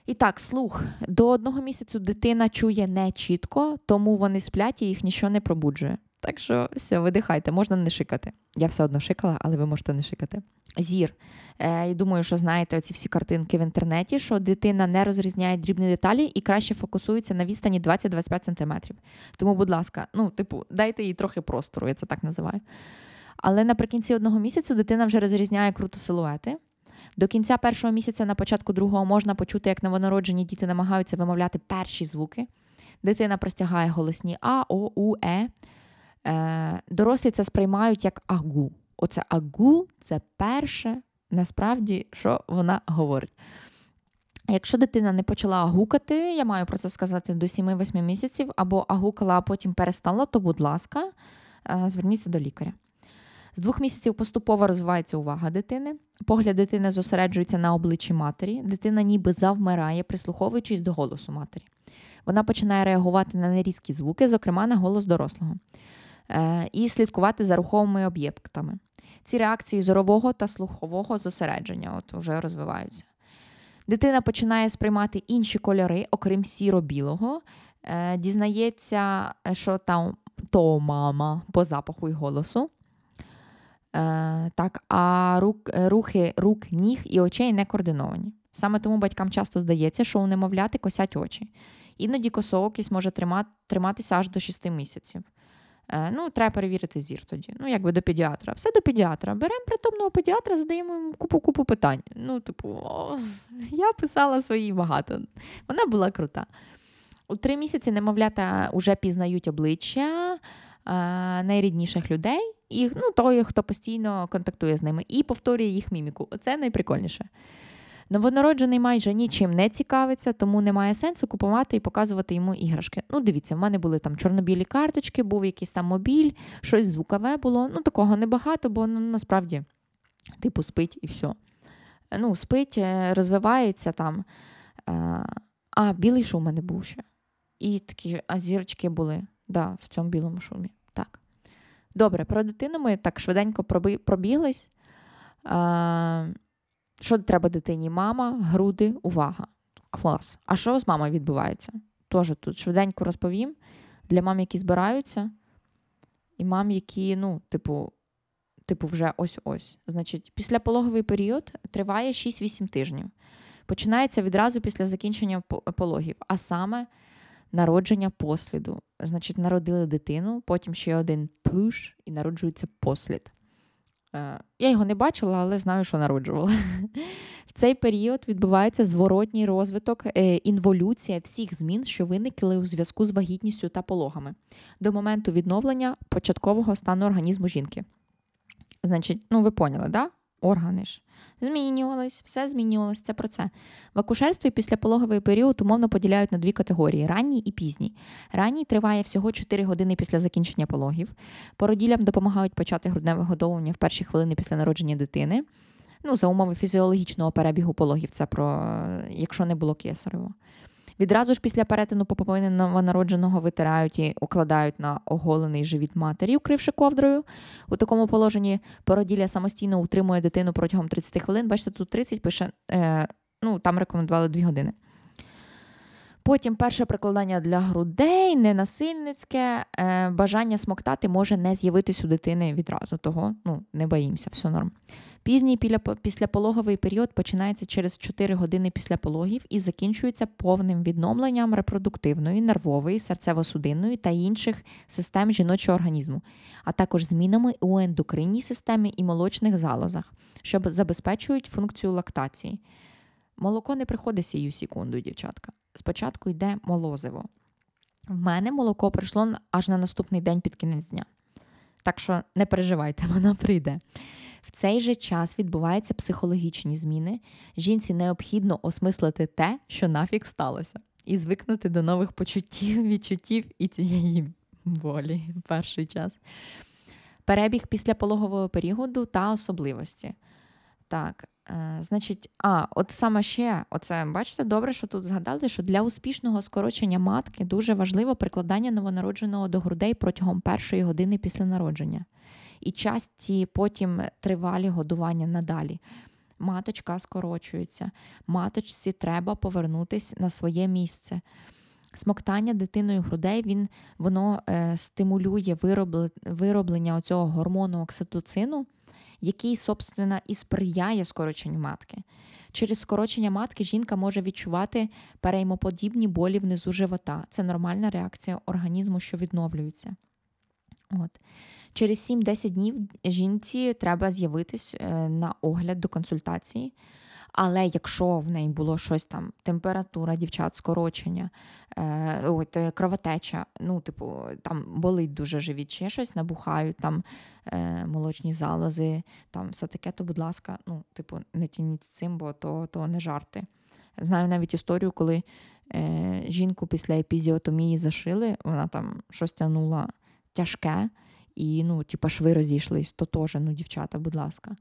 І так, слух. До одного місяцю дитина чує не чітко, тому вони сплять і їх нічого не пробуджує. Так що все, видихайте, можна не шикати. Я все одно шикала, але ви можете не шикати. Зір. Е, Думаю, що знаєте оці всі картинки в інтернеті, що дитина не розрізняє дрібні деталі і краще фокусується на відстані 20-25 см. Тому, будь ласка, ну, типу, дайте їй трохи простору, я це так називаю. Але наприкінці одного місяцю дитина вже розрізняє круто силуети. До кінця першого місяця, на початку другого, можна почути, як новонароджені діти намагаються вимовляти перші звуки. Дитина простягає голосні А, О, У, Е. Е, дорослі це сприймають як агу. Оце агу це перше, насправді, що вона говорить. Якщо дитина не почала гукати, я маю про це сказати до 7-8 місяців, або агукала, а потім перестала, то, будь ласка, е, зверніться до лікаря. З двох місяців поступово розвивається увага дитини. Погляд дитини зосереджується на обличчі матері. Дитина ніби завмирає, прислуховуючись до голосу матері. Вона починає реагувати на нерізкі звуки, зокрема на голос дорослого. Е, і слідкувати за рухомими об'єктами. Ці реакції зорового та слухового зосередження от вже розвиваються. Дитина починає сприймати інші кольори, окрім сіро-білого, е, дізнається, що там то мама по запаху і голосу. Е, так, А рук, рухи рук, ніг і очей не координовані. Саме тому батькам часто здається, що у немовляти косять очі. Іноді косоокість може триматися аж до 6 місяців. Е, ну, треба перевірити зір тоді. Ну, якби до педіатра. Все до педіатра. Беремо притомного педіатра, задаємо йому купу-купу питань. Ну, типу, о, я писала свої багато. Вона була крута. У три місяці немовлята вже пізнають обличчя е, найрідніших людей, і ну, той, хто постійно контактує з ними, і повторює їх міміку. Оце найприкольніше. Новонароджений майже нічим не цікавиться, тому немає сенсу купувати і показувати йому іграшки. Ну, дивіться, в мене були там чорнобілі карточки, був якийсь там мобіль, щось звукове було. Ну, такого небагато, бо ну, насправді, типу, спить і все. Ну, спить, е, розвивається там. Е, а, білий шум у мене був ще. І такі а зірочки були да, в цьому білому шумі. Так. Добре, про дитину ми так швиденько пробіглись. Що треба дитині? Мама, груди, увага. Клас. А що з мамою відбувається? Теж тут швиденько розповім. Для мам, які збираються, і мам, які, ну, типу, типу, вже ось-ось. Значить, післяпологовий період триває 6-8 тижнів. Починається відразу після закінчення пологів, а саме народження посліду. Значить, народили дитину, потім ще один пуш і народжується послід. Е, я його не бачила, але знаю, що народжувала. В цей період відбувається зворотній розвиток, е, інволюція всіх змін, що виникли у зв'язку з вагітністю та пологами, до моменту відновлення початкового стану організму жінки. Значить, ну ви поняли, да? Органи ж змінювались, все змінювалось. Це про це. В акушерстві післяпологовий період умовно поділяють на дві категорії: ранній і пізній. Ранній триває всього 4 години після закінчення пологів. Породілям допомагають почати грудне вигодовування в перші хвилини після народження дитини. Ну, за умови фізіологічного перебігу пологів, це про якщо не було кесарево. Відразу ж після перетину поповини новонародженого витирають і укладають на оголений живіт матері, укривши ковдрою. У такому положенні породілля самостійно утримує дитину протягом 30 хвилин. Бачите, тут 30 пише, е, ну там рекомендували 2 години. Потім перше прикладання для грудей, ненасильницьке, е, бажання смоктати може не з'явитись у дитини відразу. Того ну, не боїмося, все норм. Пізній післяпологовий період починається через 4 години після пологів і закінчується повним відновленням репродуктивної, нервової, серцево-судинної та інших систем жіночого організму, а також змінами у ендокринній системі і молочних залозах, що забезпечують функцію лактації. Молоко не приходить сію секунду, дівчатка. Спочатку йде молозиво. В мене молоко прийшло аж на наступний день під кінець дня. Так що не переживайте, воно прийде. В цей же час відбуваються психологічні зміни. Жінці необхідно осмислити те, що нафік сталося, і звикнути до нових почуттів, відчуттів і цієї болі перший час. Перебіг після пологового періоду та особливості. Так, е, значить, а, от саме ще, оце, бачите, добре, що тут згадали, що для успішного скорочення матки дуже важливо прикладання новонародженого до грудей протягом першої години після народження і часті потім тривалі годування надалі. Маточка скорочується, маточці треба повернутися на своє місце. Смоктання дитиною грудей він, воно е, стимулює вироблення оцього гормону окситоцину, який, собственно, і сприяє скороченню матки. Через скорочення матки жінка може відчувати переймоподібні болі внизу живота. Це нормальна реакція організму, що відновлюється. От. Через 7-10 днів жінці треба з'явитись е, на огляд до консультації. Але якщо в неї було щось там, температура, дівчат, скорочення, е, от, е, кровотеча, ну, типу, там болить дуже живіт, ще щось набухають, там е, молочні залози, там все таке, то, будь ласка, ну, типу, не тяніть з цим, бо то, то не жарти. Знаю навіть історію, коли е, жінку після епізіотомії зашили, вона там щось тягнула тяжке і ну, типа, шви розійшлись, то теж, ну, дівчата, будь ласка.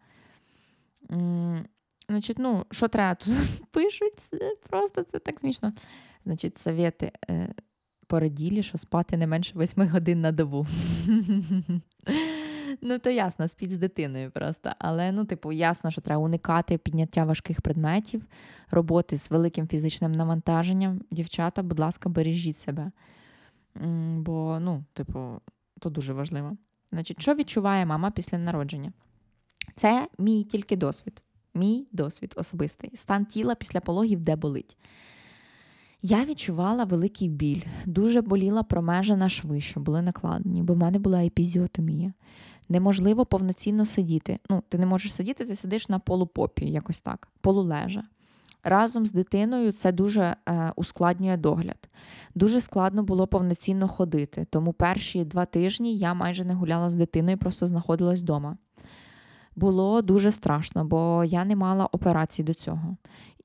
Значить, ну, що треба тут пишуть, просто це так смішно. Значить, совєти е, пораділі, що спати не менше 8 годин на добу. Ну, то ясно, спіть з дитиною просто. Але, ну, типу, ясно, що треба уникати підняття важких предметів, роботи з великим фізичним навантаженням. Дівчата, будь ласка, бережіть себе. Бо, ну, типу, то дуже важливо. Значить, що відчуває мама після народження? Це мій тільки досвід. Мій досвід особистий. Стан тіла після пологів, де болить. Я відчувала великий біль, дуже боліла промежена шви, що були накладені, бо в мене була епізіотомія. Неможливо повноцінно сидіти. Ну, ти не можеш сидіти, ти сидиш на полупопі, якось так, полулежа. Разом з дитиною це дуже е, ускладнює догляд. Дуже складно було повноцінно ходити, тому перші два тижні я майже не гуляла з дитиною, просто знаходилась вдома. Було дуже страшно, бо я не мала операцій до цього.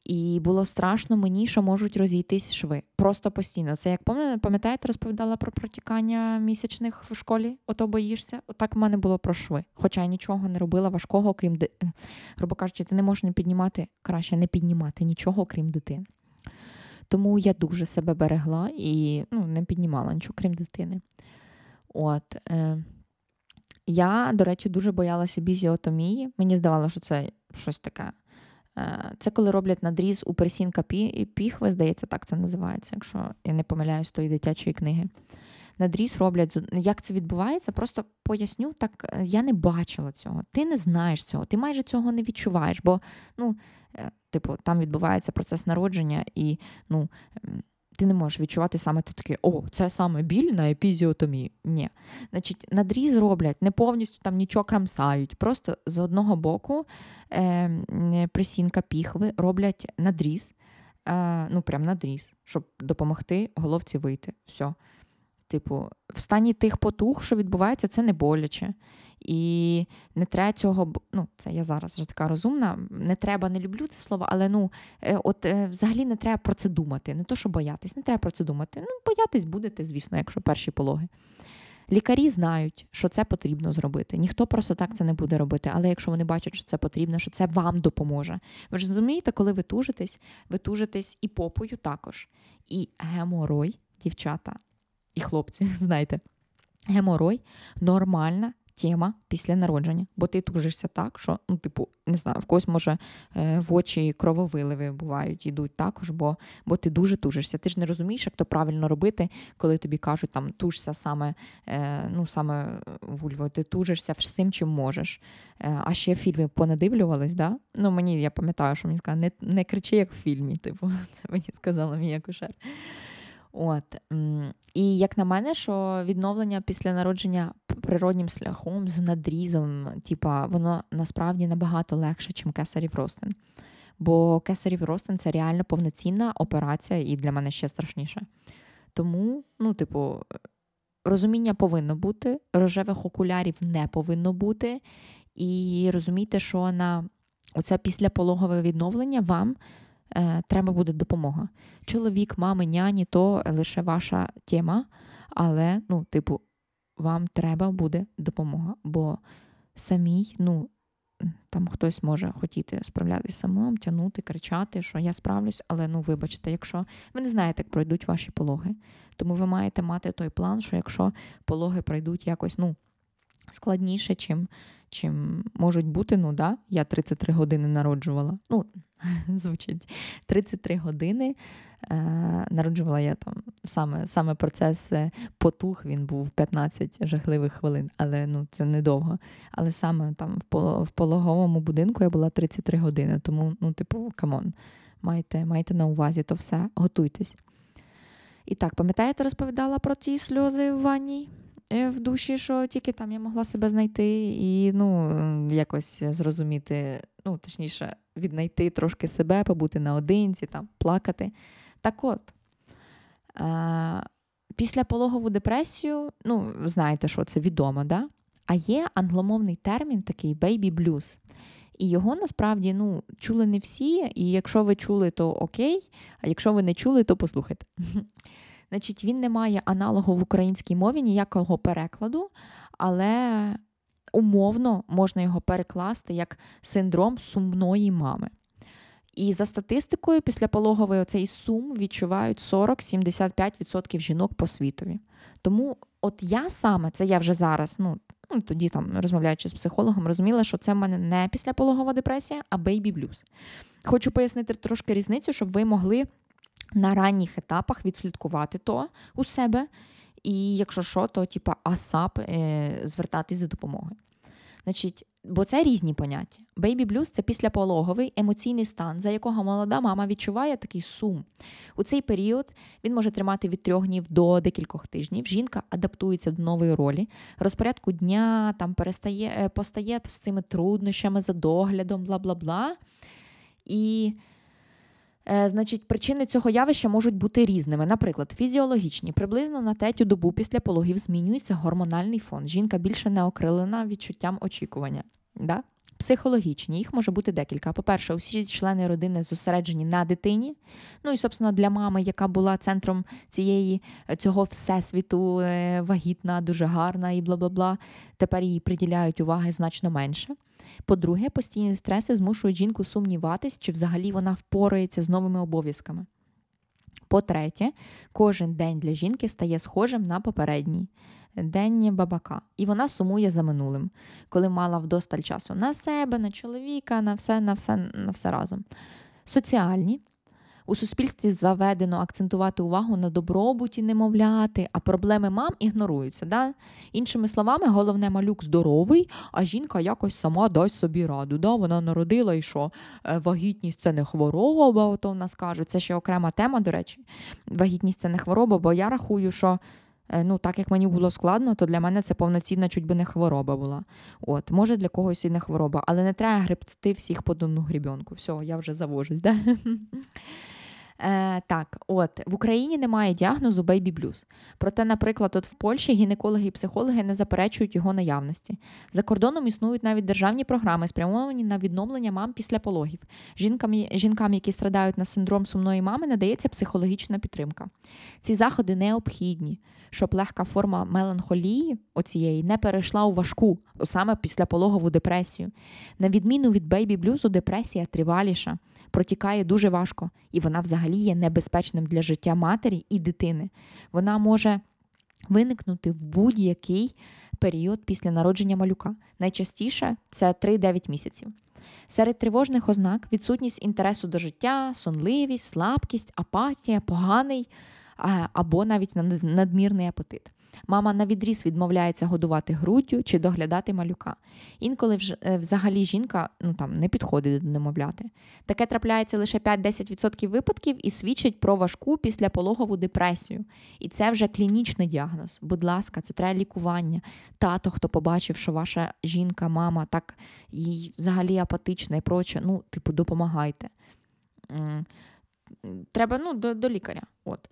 І було страшно мені, що можуть розійтись шви. Просто постійно. Це як пам'ятаєте, розповідала про протікання місячних в школі, ото боїшся. Отак в мене було про шви. Хоча я нічого не робила важкого, окрім е, грубо кажучи, ти не можеш не піднімати, краще не піднімати нічого, окрім дитини. Тому я дуже себе берегла і ну, не піднімала нічого, крім дитини. От. Е, Я, до речі, дуже боялася бізіотомії. Мені здавалося, що це щось таке. Е, це коли роблять надріз у персінка піхви, здається, так це називається, якщо я не помиляюсь тої дитячої книги. Надріз роблять, як це відбувається, просто поясню, так е, я не бачила цього. Ти не знаєш цього, ти майже цього не відчуваєш, бо ну, е, типу, там відбувається процес народження, і ну, ти не можеш відчувати саме ти такий, о, це саме біль на епізіотомії. Ні. Значить, надріз роблять, не повністю там нічого крамсають. Просто з одного боку е, присінка піхви роблять надріз, е, ну прям надріз, щоб допомогти головці вийти. Все. Типу, в стані тих потух, що відбувається, це не боляче. І не треба цього, ну, це я зараз вже така розумна, не треба, не люблю це слово, але ну, е, от е, взагалі не треба про це думати. Не то, що боятись, не треба про це думати. Ну, боятись будете, звісно, якщо перші пологи. Лікарі знають, що це потрібно зробити. Ніхто просто так це не буде робити. Але якщо вони бачать, що це потрібно, що це вам допоможе. Ви ж розумієте, коли ви тужитесь, ви тужитесь і попою також. І геморой, дівчата, і хлопці, знаєте, геморой нормальна тема після народження, бо ти тужишся так, що, ну, типу, не знаю, в когось може е, в очі крововиливи бувають, йдуть також, бо бо ти дуже тужишся. Ти ж не розумієш, як то правильно робити, коли тобі кажуть, там тужся саме е, ну, саме вульвою, ти тужишся всім, чим можеш. Е, а ще фільми понадивлювались, да? Ну, мені я пам'ятаю, що мені сказали, не не кричи, як в фільмі. Типу, це мені сказала мій акушер. От. І як на мене, що відновлення після народження природнім шляхом з надрізом, типа, воно насправді набагато легше, ніж кесарів ростин. Бо кесарів ростин це реально повноцінна операція, і для мене ще страшніше. Тому, ну, типу, розуміння повинно бути, рожевих окулярів не повинно бути. І розумійте, що на оце післяпологове відновлення вам треба буде допомога. Чоловік, мами, няні то лише ваша тема, але, ну, типу, вам треба буде допомога, бо самій, ну, там хтось може хотіти справлятися самим, тягнути, кричати, що я справлюсь, але ну, вибачте, якщо ви не знаєте, як пройдуть ваші пологи, тому ви маєте мати той план, що якщо пологи пройдуть якось ну, складніше, чим чим можуть бути, ну да, я 33 години народжувала. Ну, звучить 33 години. Е, Народжувала я там саме саме процес е, потух, він був 15 жахливих хвилин, але ну це недовго. Але саме там в пологовому будинку я була 33 години, тому, ну, типу, come on, майте, майте на увазі то все, готуйтесь. І так, пам'ятаєте, розповідала про ті сльози в ванні? Е, в душі, що тільки там я могла себе знайти і ну, якось зрозуміти, ну, точніше, віднайти трошки себе, побути наодинці, там, плакати. Так от, а, після пологову депресію, ну, знаєте, що це відомо, да? а є англомовний термін такий baby blues. І його насправді ну, чули не всі, і якщо ви чули, то окей, а якщо ви не чули, то послухайте. Значить, він не має аналогу в українській мові ніякого перекладу, але умовно можна його перекласти як синдром сумної мами. І за статистикою, післяпологовий оцей сум відчувають 40-75% жінок по світові. Тому, от я саме, це я вже зараз, ну ну тоді там розмовляючи з психологом, розуміла, що це в мене не післяпологова депресія, а бейбі блюз. Хочу пояснити трошки різницю, щоб ви могли на ранніх етапах відслідкувати то у себе. І якщо що, то типа асап е, звертатись за допомогою. Значить, Бо це різні поняття. Бейбі блюз це післяпологовий емоційний стан, за якого молода мама відчуває такий сум. У цей період він може тримати від трьох днів до декількох тижнів. Жінка адаптується до нової ролі, розпорядку дня там перестає, е, постає з цими труднощами за доглядом, бла бла бла. І значить, причини цього явища можуть бути різними. Наприклад, фізіологічні. Приблизно на третю добу після пологів змінюється гормональний фон. Жінка більше не окрилена відчуттям очікування. Да? Психологічні, їх може бути декілька. По-перше, усі члени родини зосереджені на дитині. Ну і, собственно, для мами, яка була центром цієї цього всесвіту, е, вагітна, дуже гарна і бла бла бла. Тепер їй приділяють уваги значно менше. По-друге, постійні стреси змушують жінку сумніватись, чи взагалі вона впорається з новими обов'язками. По-третє, кожен день для жінки стає схожим на попередній день бабака, і вона сумує за минулим, коли мала вдосталь часу на себе, на чоловіка, на все, на все, на все разом. Соціальні. У суспільстві заведено акцентувати увагу на добробуті немовляти, а проблеми мам ігноруються. Да? Іншими словами, головне малюк здоровий, а жінка якось сама дасть собі раду. Да? Вона народила і що е, вагітність це не хвороба, то в нас кажуть. Це ще окрема тема, до речі. Вагітність це не хвороба, бо я рахую, що. Е, ну, так як мені було складно, то для мене це повноцінна чуть би не хвороба була. От, Може, для когось і не хвороба, але не треба гребти всіх по одну грібенку. Все, я вже завожусь. Да? Е, Так, от в Україні немає діагнозу Baby Blues. Проте, наприклад, от в Польщі гінекологи і психологи не заперечують його наявності. За кордоном існують навіть державні програми, спрямовані на відновлення мам після пологів. Жінкам, жінкам, які страдають на синдром сумної мами, надається психологічна підтримка. Ці заходи необхідні, щоб легка форма меланхолії оцієї не перейшла у важку, саме після пологову депресію. На відміну від бейбі блюзу, депресія триваліша протікає дуже важко, і вона взагалі є небезпечним для життя матері і дитини. Вона може виникнути в будь-який період після народження малюка. Найчастіше це 3-9 місяців. Серед тривожних ознак відсутність інтересу до життя, сонливість, слабкість, апатія, поганий або навіть надмірний апетит. Мама на відріз відмовляється годувати груддю чи доглядати малюка. Інколи е, взагалі жінка ну, там, не підходить до немовляти. Таке трапляється лише 5-10% випадків і свідчить про важку післяпологову депресію. І це вже клінічний діагноз. Будь ласка, це треба лікування. Тато, хто побачив, що ваша жінка, мама так їй взагалі апатична і проче, ну, типу, допомагайте. Треба ну, до, до лікаря. От.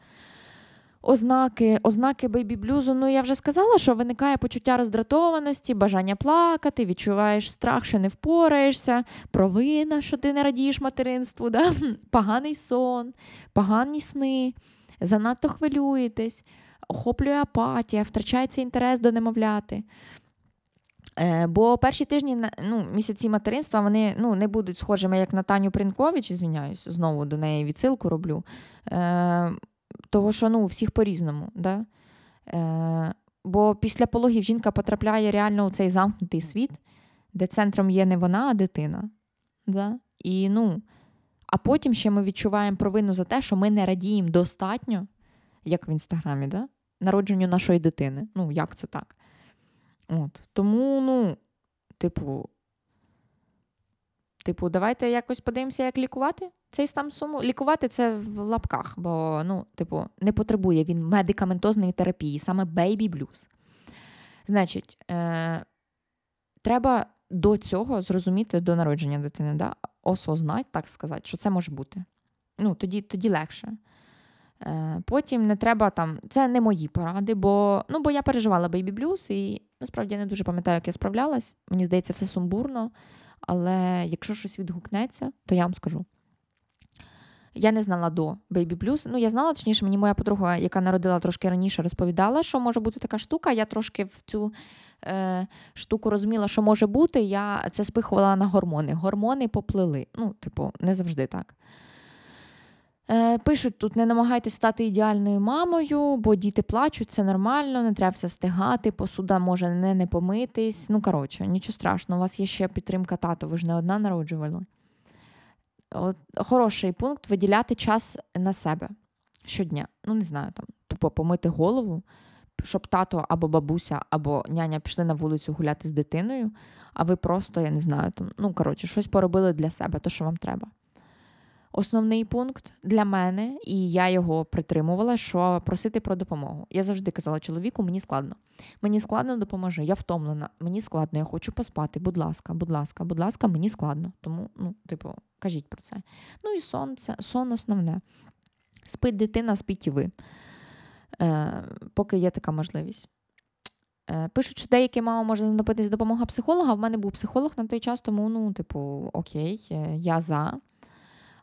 Ознаки ознаки бейбі-блюзу, ну я вже сказала, що виникає почуття роздратованості, бажання плакати, відчуваєш страх, що не впораєшся, провина, що ти не радієш материнству, да? поганий сон, погані сни, занадто хвилюєтесь, охоплює апатія, втрачається інтерес до немовляти. Е, Бо перші тижні ну, місяці материнства вони ну, не будуть схожими, як на Таню Принкович, звиняюсь, знову до неї відсилку роблю. Е, того, що ну, у всіх по-різному. Да? Е, Бо після пологів жінка потрапляє реально у цей замкнутий світ, де центром є не вона, а дитина. Да? І, ну, А потім ще ми відчуваємо провину за те, що ми не радіємо достатньо, як в інстаграмі, да? народженню нашої дитини. Ну, як це так? От. Тому, ну, типу, Типу, давайте якось подивимося, як лікувати цей стан суму. Лікувати це в лапках, бо ну, типу, не потребує він медикаментозної терапії, саме blues. Значить, е- треба до цього зрозуміти до народження дитини, да? осознати, так сказати, що це може бути. Ну, Тоді тоді легше. Е- Потім не треба там, це не мої поради, бо ну, бо я переживала blues і насправді я не дуже пам'ятаю, як я справлялась. Мені здається, все сумбурно. Але якщо щось відгукнеться, то я вам скажу. Я не знала до Baby Blues. Ну, я знала, точніше, мені моя подруга, яка народила трошки раніше, розповідала, що може бути така штука. Я трошки в цю е, штуку розуміла, що може бути. Я це спихувала на гормони. Гормони поплили. Ну, типу, не завжди так. Е, Пишуть тут: не намагайтесь стати ідеальною мамою, бо діти плачуть, це нормально, не треба все стигати, посуда може не не помитись. Ну, коротше, нічого страшного, у вас є ще підтримка тато, ви ж не одна народжували. От, Хороший пункт виділяти час на себе щодня. Ну, не знаю, там, тупо помити голову, щоб тато або бабуся, або няня пішли на вулицю гуляти з дитиною, а ви просто, я не знаю, там, ну, коротше, щось поробили для себе, то, що вам треба. Основний пункт для мене, і я його притримувала, що просити про допомогу. Я завжди казала чоловіку, мені складно. Мені складно допоможи, я втомлена, мені складно, я хочу поспати. Будь ласка, будь ласка, будь ласка, мені складно. Тому, ну, типу, кажіть про це. Ну і сон це сон основне. Спить дитина, спіть і ви, е, поки є така можливість. Е, Пишуть, що деякі мама може знадобитись допомога психолога. В мене був психолог на той час, тому ну, типу, окей, е, я за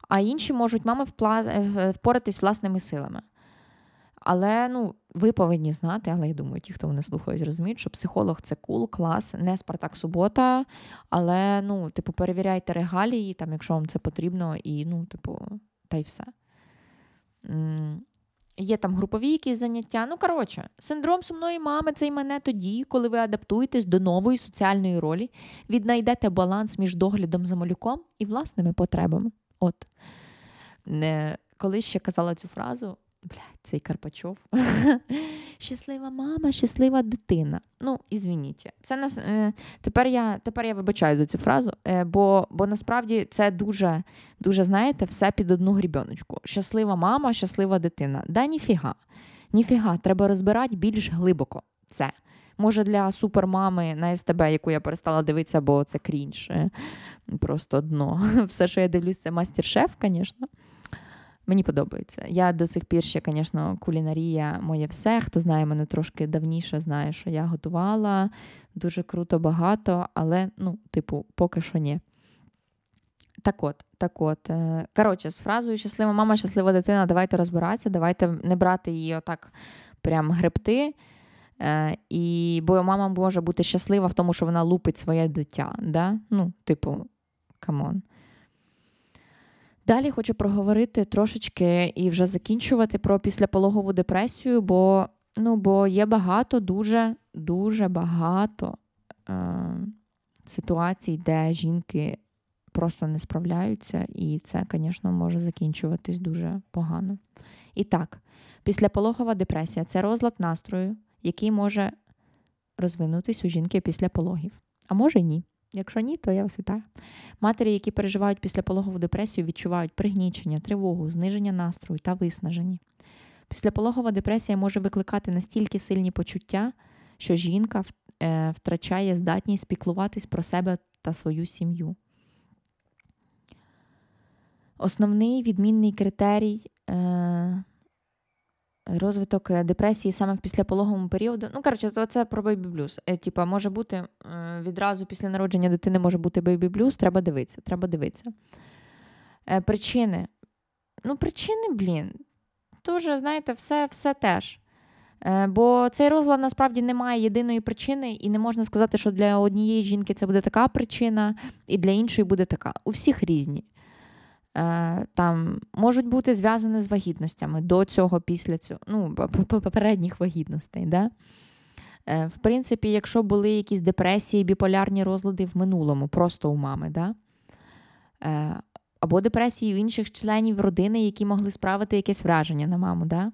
а інші можуть мами е, впоратись власними силами. Але ну, ви повинні знати, але я думаю, ті, хто мене слухають, розуміють, що психолог це кул, клас, не Спартак Субота. Але ну, типу, перевіряйте регалії, там, якщо вам це потрібно, і ну, типу, та й все. Є там групові якісь заняття. Ну, коротше, синдром сумної мами це й мене тоді, коли ви адаптуєтесь до нової соціальної ролі, віднайдете баланс між доглядом за малюком і власними потребами. От. Не, коли ще казала цю фразу, блядь, цей Карпачов. щаслива мама, щаслива дитина. Ну, ізвініть. Це нас е, тепер я тепер я вибачаю за цю фразу, е, бо бо насправді це дуже, дуже, знаєте, все під одну грібіночку. Щаслива мама, щаслива дитина. Да, ніфіга. Ніфіга, треба розбирати більш глибоко це. Може, для супермами на СТБ, яку я перестала дивитися, бо це крінж. Е, просто дно. Все, що я дивлюсь, це мастер-шеф, звісно. Мені подобається. Я до цих пір ще, звісно, кулінарія моє все. Хто знає мене трошки давніше, знає, що я готувала дуже круто, багато, але, ну, типу, поки що ні. Так от, так от. Е, коротше, з фразою щаслива мама, щаслива дитина, давайте розбиратися, давайте не брати її отак прям гребти. Е, і Бо мама може бути щаслива в тому, що вона лупить своє дитя. Да? Ну, типу, come on. Далі хочу проговорити трошечки і вже закінчувати про післяпологову депресію, бо ну, бо є багато, дуже дуже багато е, ситуацій, де жінки просто не справляються, і це, звісно, може закінчуватись дуже погано. І так, післяпологова депресія це розлад настрою, який може розвинутись у жінки після пологів. А може ні. Якщо ні, то я вас вітаю. Матері, які переживають післяпологову депресію, відчувають пригнічення, тривогу, зниження настрою та виснажені. Післяпологова депресія може викликати настільки сильні почуття, що жінка е, втрачає здатність спіклуватись про себе та свою сім'ю. Основний відмінний критерій е, розвиток е, депресії саме в післяпологовому періоду. Ну, коротше, то це про бейбі-блюз. Е, типа, може бути е, відразу після народження дитини може бути бейбі-блюз, треба дивитися. Треба дивитися. Причини. Ну, причини, блін. Дуже, знаєте, все, все теж. Бо цей розлад насправді не має єдиної причини, і не можна сказати, що для однієї жінки це буде така причина, і для іншої буде така. У всіх різні. Е, там можуть бути зв'язані з вагітностями до цього, після цього, ну, попередніх вагітностей. Да? Е, в принципі, якщо були якісь депресії, біполярні розлади в минулому, просто у мами, да? Е, або депресії у інших членів родини, які могли справити якесь враження на маму. Да?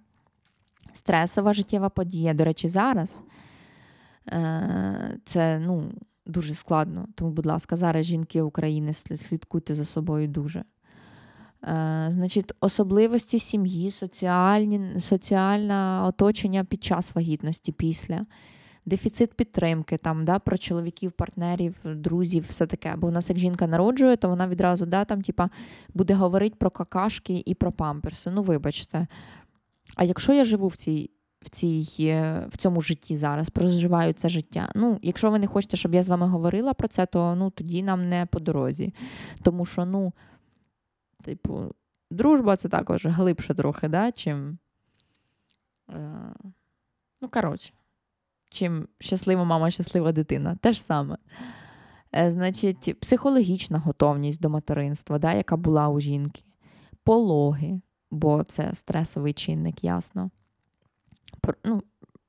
Стресова життєва подія. До речі, зараз це ну, дуже складно. Тому, будь ласка, зараз жінки України слідкуйте за собою дуже. Е, значить, особливості сім'ї, соціальні, соціальне оточення під час вагітності після, дефіцит підтримки там, да, про чоловіків, партнерів, друзів, все таке. Бо у нас як жінка народжує, то вона відразу да, там, типа, буде говорити про какашки і про памперси. Ну, вибачте. А якщо я живу в цій. В цій, е, в цьому житті зараз проживаю це життя. Ну, якщо ви не хочете, щоб я з вами говорила про це, то ну тоді нам не по дорозі. Тому що, ну, Типу, дружба це також глибше трохи, да, чим. Е, ну, коротше, чим щаслива мама, щаслива дитина. Те ж саме. Е, Значить, психологічна готовність до материнства, да, яка була у жінки, пологи, бо це стресовий чинник, ясно. ну,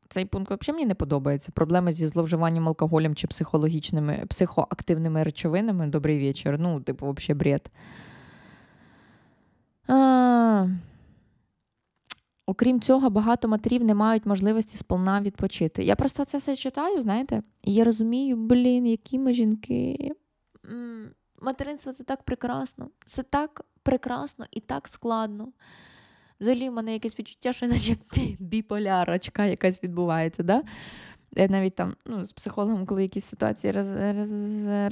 Цей пункт взагалі мені не подобається. Проблеми зі зловживанням алкоголем чи психологічними, психоактивними речовинами. Добрий вечір. Ну, типу, взагалі бред. Окрім цього, багато матерів не мають можливості сполна відпочити. Я просто це все читаю, знаєте, і я розумію, блін, які ми жінки. Материнство це так прекрасно. Це так прекрасно і так складно. Взагалі, в мене якесь відчуття, що наче біполярочка якась відбувається. Да? Навіть там ну, з психологом, коли якісь ситуації роз, роз,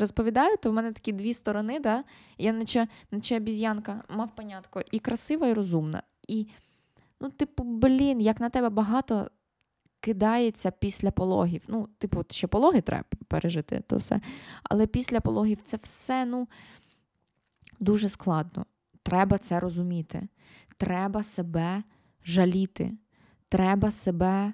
розповідаю, то в мене такі дві сторони, да? я наче наче обіз'янка, мав понятко, і красива, і розумна. І, ну, типу, блін, як на тебе багато кидається після пологів. Ну, типу, ще пологи треба пережити, то все. Але після пологів це все ну, дуже складно. Треба це розуміти. Треба себе жаліти. Треба себе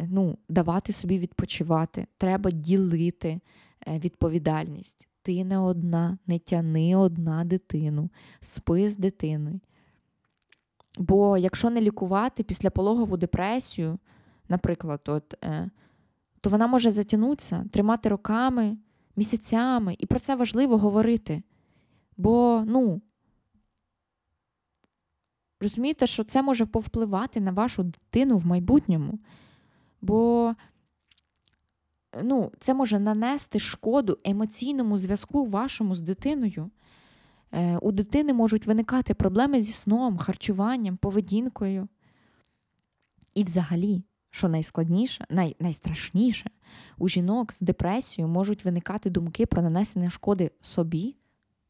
ну, давати собі відпочивати, треба ділити е, відповідальність. Ти не одна, не тяни одна дитину, спи з дитиною. Бо якщо не лікувати післяпологову депресію, наприклад, от, е, то вона може затягнутися, тримати роками, місяцями, і про це важливо говорити. Бо, ну, розумієте, що це може повпливати на вашу дитину в майбутньому. Бо ну, це може нанести шкоду емоційному зв'язку вашому з дитиною. Е, У дитини можуть виникати проблеми зі сном, харчуванням, поведінкою. І взагалі, що найскладніше, най, найстрашніше, у жінок з депресією можуть виникати думки про нанесення шкоди собі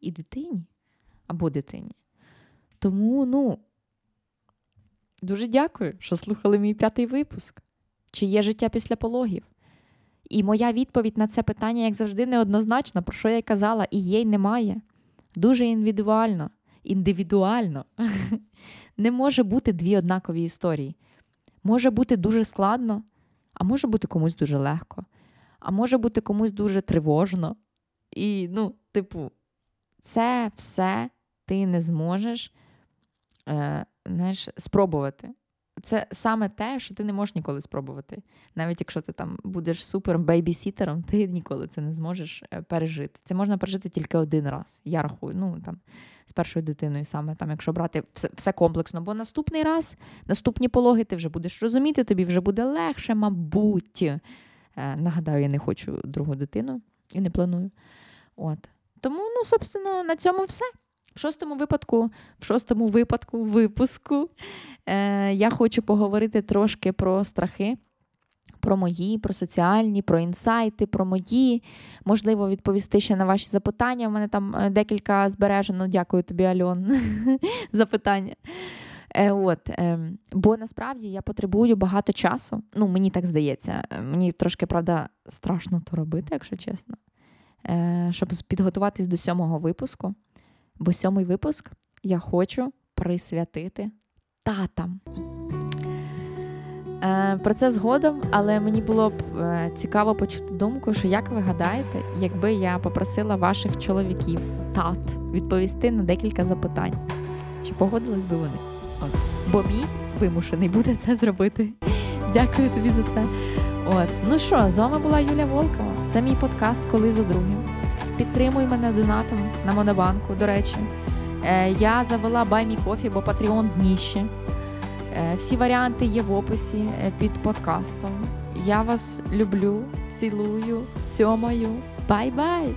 і дитині або дитині. Тому, ну, дуже дякую, що слухали мій п'ятий випуск. Чи є життя після пологів? І моя відповідь на це питання, як завжди, неоднозначна, про що я й казала, і є, й немає. Дуже індивідуально. Індивідуально. Не може бути дві однакові історії. Може бути дуже складно, а може бути комусь дуже легко, а може бути комусь дуже тривожно. І, ну, типу, це все ти не зможеш е, знаєш, спробувати. Це саме те, що ти не можеш ніколи спробувати. Навіть якщо ти там будеш супер бейбісітером, ти ніколи це не зможеш е, пережити. Це можна пережити тільки один раз. Я рахую, ну там з першою дитиною, саме там, якщо брати все, все комплексно. Бо наступний раз, наступні пологи, ти вже будеш розуміти, тобі вже буде легше, мабуть. Е, нагадаю, я не хочу другу дитину і не планую. От. Тому, ну, собственно, на цьому все. В шостому випадку, в шостому випадку випуску е, я хочу поговорити трошки про страхи, про мої, про соціальні, про інсайти, про мої. Можливо, відповісти ще на ваші запитання. У мене там е, декілька збережено. Дякую тобі, Альон, за питання. Е, от, е, Бо насправді я потребую багато часу. Ну, мені так здається. Мені трошки, правда, страшно то робити, якщо чесно. Е, щоб підготуватись до сьомого випуску. Бо сьомий випуск я хочу присвятити татам. Е, про це згодом, але мені було б е, цікаво почути думку, що як ви гадаєте, якби я попросила ваших чоловіків, тат, відповісти на декілька запитань, чи погодились би вони? От. Бо мій вимушений буде це зробити. Дякую тобі за це. От, ну що, з вами була Юля Волкова. Це мій подкаст Коли за другим. Підтримуй мене донатом на Монобанку, до речі. Е, я завела BuyMeCoffee, бо Patreon дніще. Е, всі варіанти є в описі е, під подкастом. Я вас люблю, цілую, цьомаю. Бай-бай!